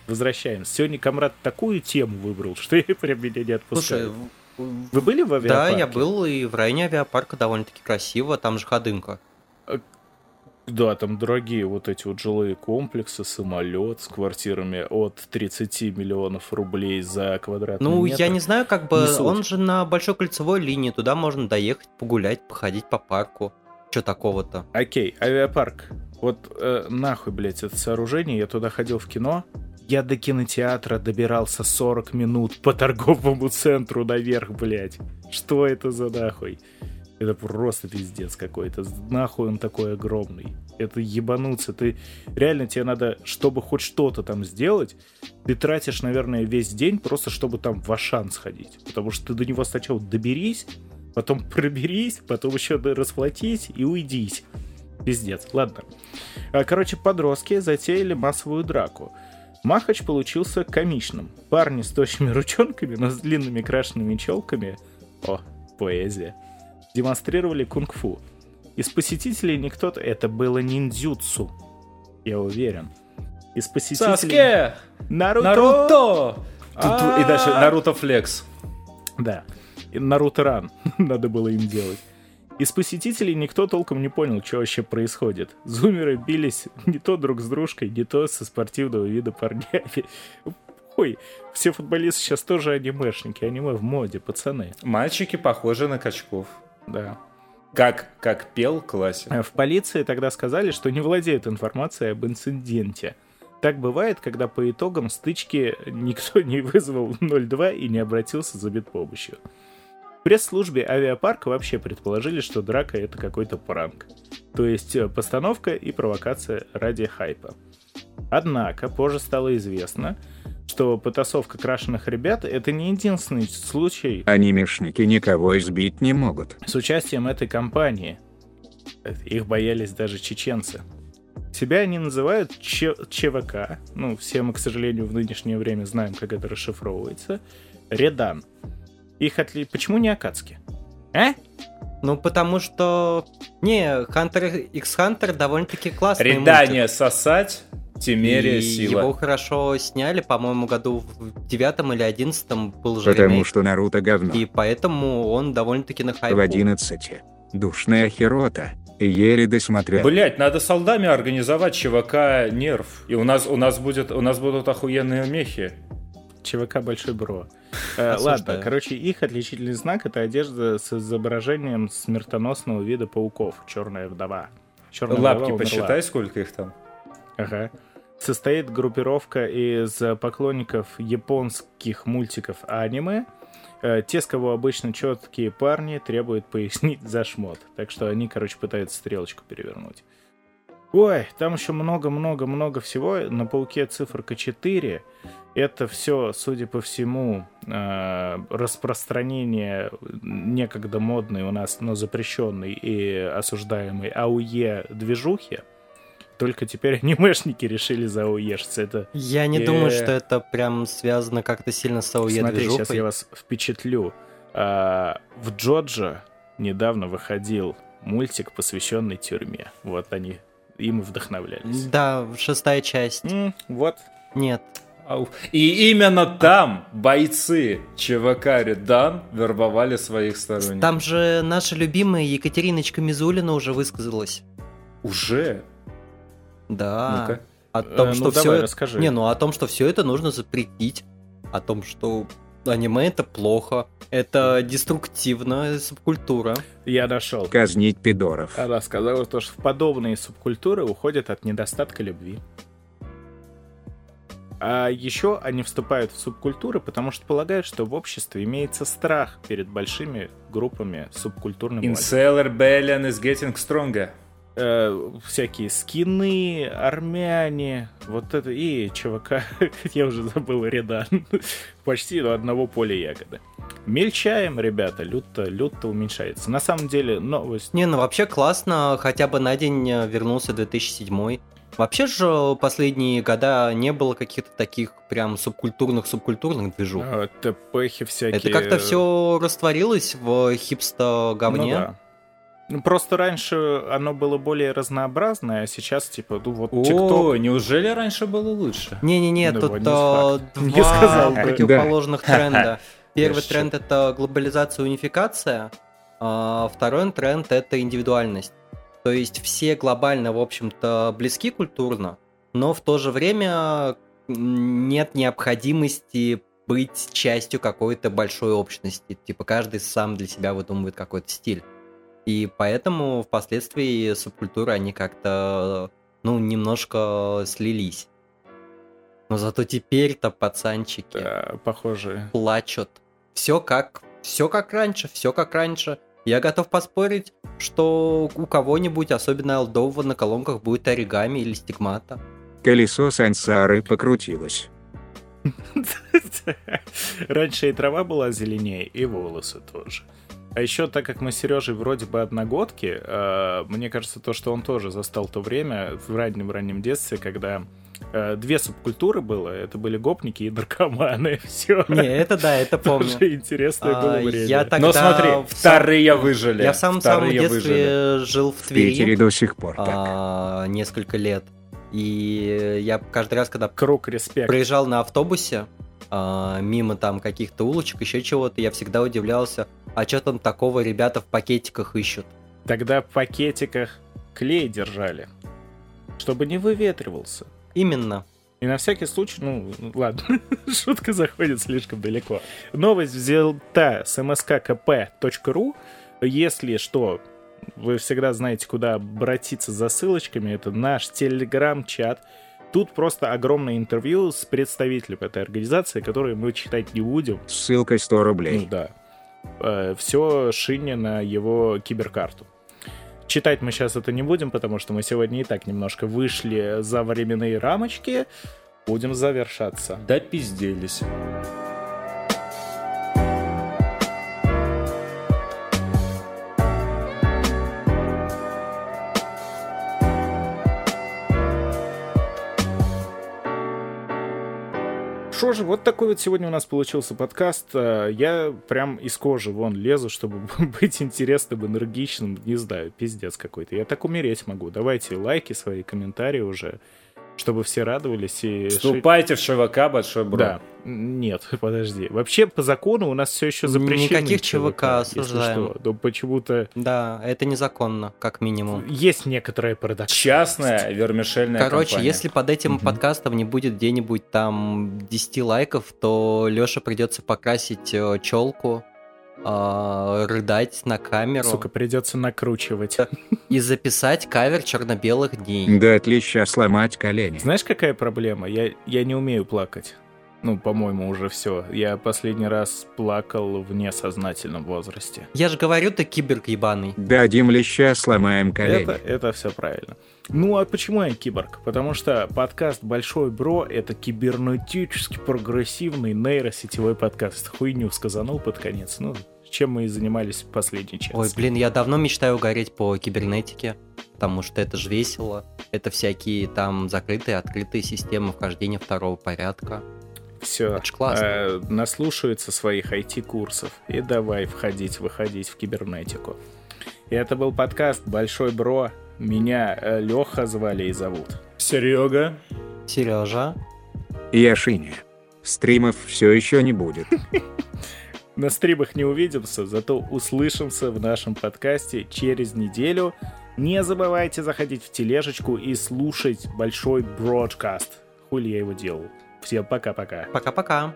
Возвращаемся. Сегодня Камрад такую тему выбрал, что я прям меня не Слушай, отпускаю. в- Вы были в да, авиапарке? я был и в районе авиапарка довольно-таки красиво, там же ходынка. Да, там дорогие вот эти вот жилые комплексы, самолет с квартирами от 30 миллионов рублей за квадратный Ну, метр. я не знаю, как бы Не суть. он же на большой кольцевой линии, туда можно доехать, погулять, походить по парку. Что такого-то? Окей, авиапарк. Вот э, нахуй, блядь, это сооружение. Я туда ходил в кино. Я до кинотеатра добирался 40 минут по торговому центру наверх, блядь. Что это за нахуй? Это просто пиздец какой-то. Нахуй он такой огромный. Это ебануться. Ты реально тебе надо, чтобы хоть что-то там сделать, ты тратишь, наверное, весь день просто, чтобы там в Ашан сходить. Потому что ты до него сначала доберись, потом проберись, потом еще расплатись и уйдись. Пиздец. Ладно. А, Короче, подростки затеяли массовую драку. Махач получился комичным. Парни с тощими ручонками, но с длинными крашенными челками. О, поэзия. Демонстрировали кунг-фу. Из посетителей никто... Это было ниндзюцу. Я уверен. Из посетителей... Саске! Наруто! Наруто! И дальше А. Наруто Флекс. Да. И Наруто Ран надо было им делать. Из посетителей никто толком не понял, что вообще происходит. Зумеры бились не то друг с дружкой, не то со спортивного вида парнями. Ой, все футболисты сейчас тоже анимешники. Аниме в моде, пацаны. Мальчики похожи на качков. Да. Как, как пел классик. А В полиции тогда сказали, что не владеют информацией об инциденте. Так бывает, когда по итогам стычки никто не вызвал 02 и не обратился за медпомощью. В пресс-службе авиапарка вообще предположили, что драка это какой-то пранк. То есть э, постановка и провокация ради хайпа. Однако позже стало известно, что потасовка крашеных ребят это не единственный случай Анимешники никого избить не могут. с участием этой компании. Их боялись даже чеченцы. Себя они называют Ч- ЧВК. Ну, все мы, к сожалению, в нынешнее время знаем, как это расшифровывается. Редан. Их отли... Почему не Акацки? А? Ну, потому что... Не, Hunter x Hunter довольно-таки классный Редание сосать, мультик. Темерия И сила. его хорошо сняли, по-моему, году в девятом или одиннадцатом был же Потому ремейк. что Наруто говно. И поэтому он довольно-таки на хайпу. В 11. Душная херота. Еле досмотрел. Блять, надо с алдами организовать ЧВК Нерв. И у нас, у нас будет, у нас будут охуенные мехи. ЧВК Большой Бро. Э. Ладно, короче, их отличительный знак это одежда с изображением смертоносного вида пауков. Черная вдова. Черная вдова Лапки умерла. посчитай, сколько их там. Ага. Состоит группировка из поклонников японских мультиков аниме. Э, Те, с кого обычно четкие парни, требуют пояснить за шмот. Так что они, короче, пытаются стрелочку перевернуть. Ой, там еще много-много-много всего. На пауке циферка 4. Это все, судя по всему, э, распространение некогда модной у нас, но запрещенной и осуждаемой АУЕ движухи. Только теперь анимешники решили заоешься. Это Я не Э. думаю, что это прям связано как-то сильно с АОЕ Смотри, сейчас я вас впечатлю. А, в Джоджо недавно выходил мультик, посвященный тюрьме. Вот они им вдохновлялись. Да, шестая часть. Вот. Нет. И именно там бойцы ЧВК Редан вербовали своих сторонников. Там же наша любимая Екатериночка Мизулина уже высказалась. Уже? Да. Ну-ка. О том, Э, что ну, все давай, это... расскажи. Не, ну о том, что все это нужно запретить. О том, что аниме это плохо. Это деструктивная субкультура. Я нашел. Казнить пидоров. Она сказала, то, что в подобные субкультуры уходят от недостатка любви. А еще они вступают в субкультуры, потому что полагают, что в обществе имеется страх перед большими группами субкультурной власти. Incel rebellion is getting stronger. Э, всякие скины, армяне, вот это, и ЧВК, я уже забыл, Редан, почти до одного поля ягоды. Мельчаем, ребята, люто, люто уменьшается. На самом деле, новость... Не, ну вообще классно, хотя бы на день э, вернулся 2007 Вообще же последние года не было каких-то таких прям субкультурных-субкультурных движух. А, ТПхи всякие. Это как-то все растворилось в хипсто говне. Ну, да. Ну, просто раньше оно было более разнообразное, а сейчас, типа, ну вот TikTok... О, неужели раньше было лучше? Не-не-не, ну, тут а, два сказал, противоположных да. тренда. Первый тренд — это глобализация, унификация, а второй тренд — это индивидуальность. То есть все глобально, в общем-то, близки культурно, но в то же время нет необходимости быть частью какой-то большой общности. Типа каждый сам для себя выдумывает какой-то стиль. И поэтому впоследствии субкультуры, они как-то, ну, немножко слились. Но зато теперь-то пацанчики да, похоже. плачут. Все как, все как раньше, все как раньше. Я готов поспорить, что у кого-нибудь, особенно алдового, на колонках будет оригами или стигмата. Колесо сансары покрутилось. Раньше и трава была зеленее, и волосы тоже. А еще, так как мы с Сережей вроде бы одногодки, э, мне кажется, то, что он тоже застал то время в раннем-раннем детстве, когда Э, две субкультуры было. Это были гопники и наркоманы. Все. Не, это да, это помню. Тоже интересное а, было время. Я тогда Но смотри, вторые выжили. Я в самом-самом детстве выжили. жил в Твери. В Питере до сих пор. А, несколько лет. И я каждый раз, когда Круг респект. проезжал на автобусе, а, мимо там каких-то улочек, еще чего-то, я всегда удивлялся, а что там такого ребята в пакетиках ищут? Тогда в пакетиках клей держали, чтобы не выветривался. Именно. И на всякий случай, ну, ладно, шутка заходит слишком далеко. Новость взята с mskkp.ru. Если что, вы всегда знаете, куда обратиться за ссылочками. Это наш телеграм-чат. Тут просто огромное интервью с представителем этой организации, которые мы читать не будем. Ссылкой 100 рублей. Ну да. Э, Все шине на его киберкарту. Читать мы сейчас это не будем, потому что мы сегодня и так немножко вышли за временные рамочки. Будем завершаться. Да пизделись. Что же, вот такой вот сегодня у нас получился подкаст. Э, я прям из кожи вон лезу, чтобы быть интересным, энергичным. Не знаю, пиздец какой-то. Я так умереть могу. Давайте лайки, свои комментарии уже чтобы все радовались. И Вступайте шить... в ЧВК Большой Бро. Да. Нет, подожди. Вообще, по закону у нас все еще запрещено. Никаких ЧВК, ЧВК осуждаем. Что. Но почему-то... Да, это незаконно, как минимум. Есть некоторая парадокс. Частная вермишельная Короче, компания. если под этим угу. подкастом не будет где-нибудь там 10 лайков, то Леша придется покрасить э, челку э, рыдать на камеру. Сука, придется накручивать. И записать кавер черно-белых дней. Да, отлично, сломать колени. Знаешь, какая проблема? Я, я не умею плакать. Ну, по-моему, уже все. Я последний раз плакал в несознательном возрасте. Я же говорю, ты киберг ебаный. Дадим леща, сломаем колени. Это, это все правильно. Ну, а почему я киборг? Потому что подкаст «Большой Бро» — это кибернетически прогрессивный нейросетевой подкаст. Хуйню сказанул под конец. Ну, чем мы и занимались в последний час. Ой, блин, я давно мечтаю угореть по кибернетике, потому что это же весело. Это всякие там закрытые, открытые системы вхождения второго порядка. Все, это классно. Э, наслушаются своих IT-курсов и давай входить, выходить в кибернетику. И это был подкаст «Большой Бро». Меня э, Леха звали и зовут. Серега. Сережа. Я Шиня. Стримов все еще не будет. На стримах не увидимся, зато услышимся в нашем подкасте через неделю. Не забывайте заходить в тележечку и слушать большой бродкаст. Хули я его делал. Всем пока-пока. Пока-пока.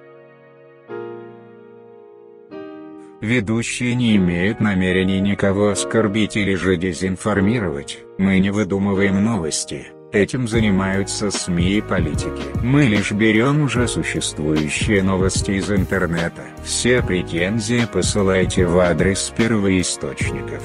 Ведущие не имеют намерения никого оскорбить или же дезинформировать. Мы не выдумываем новости. Этим занимаются СМИ и политики. Мы лишь берем уже существующие новости из интернета. Все претензии посылайте в адрес первоисточников.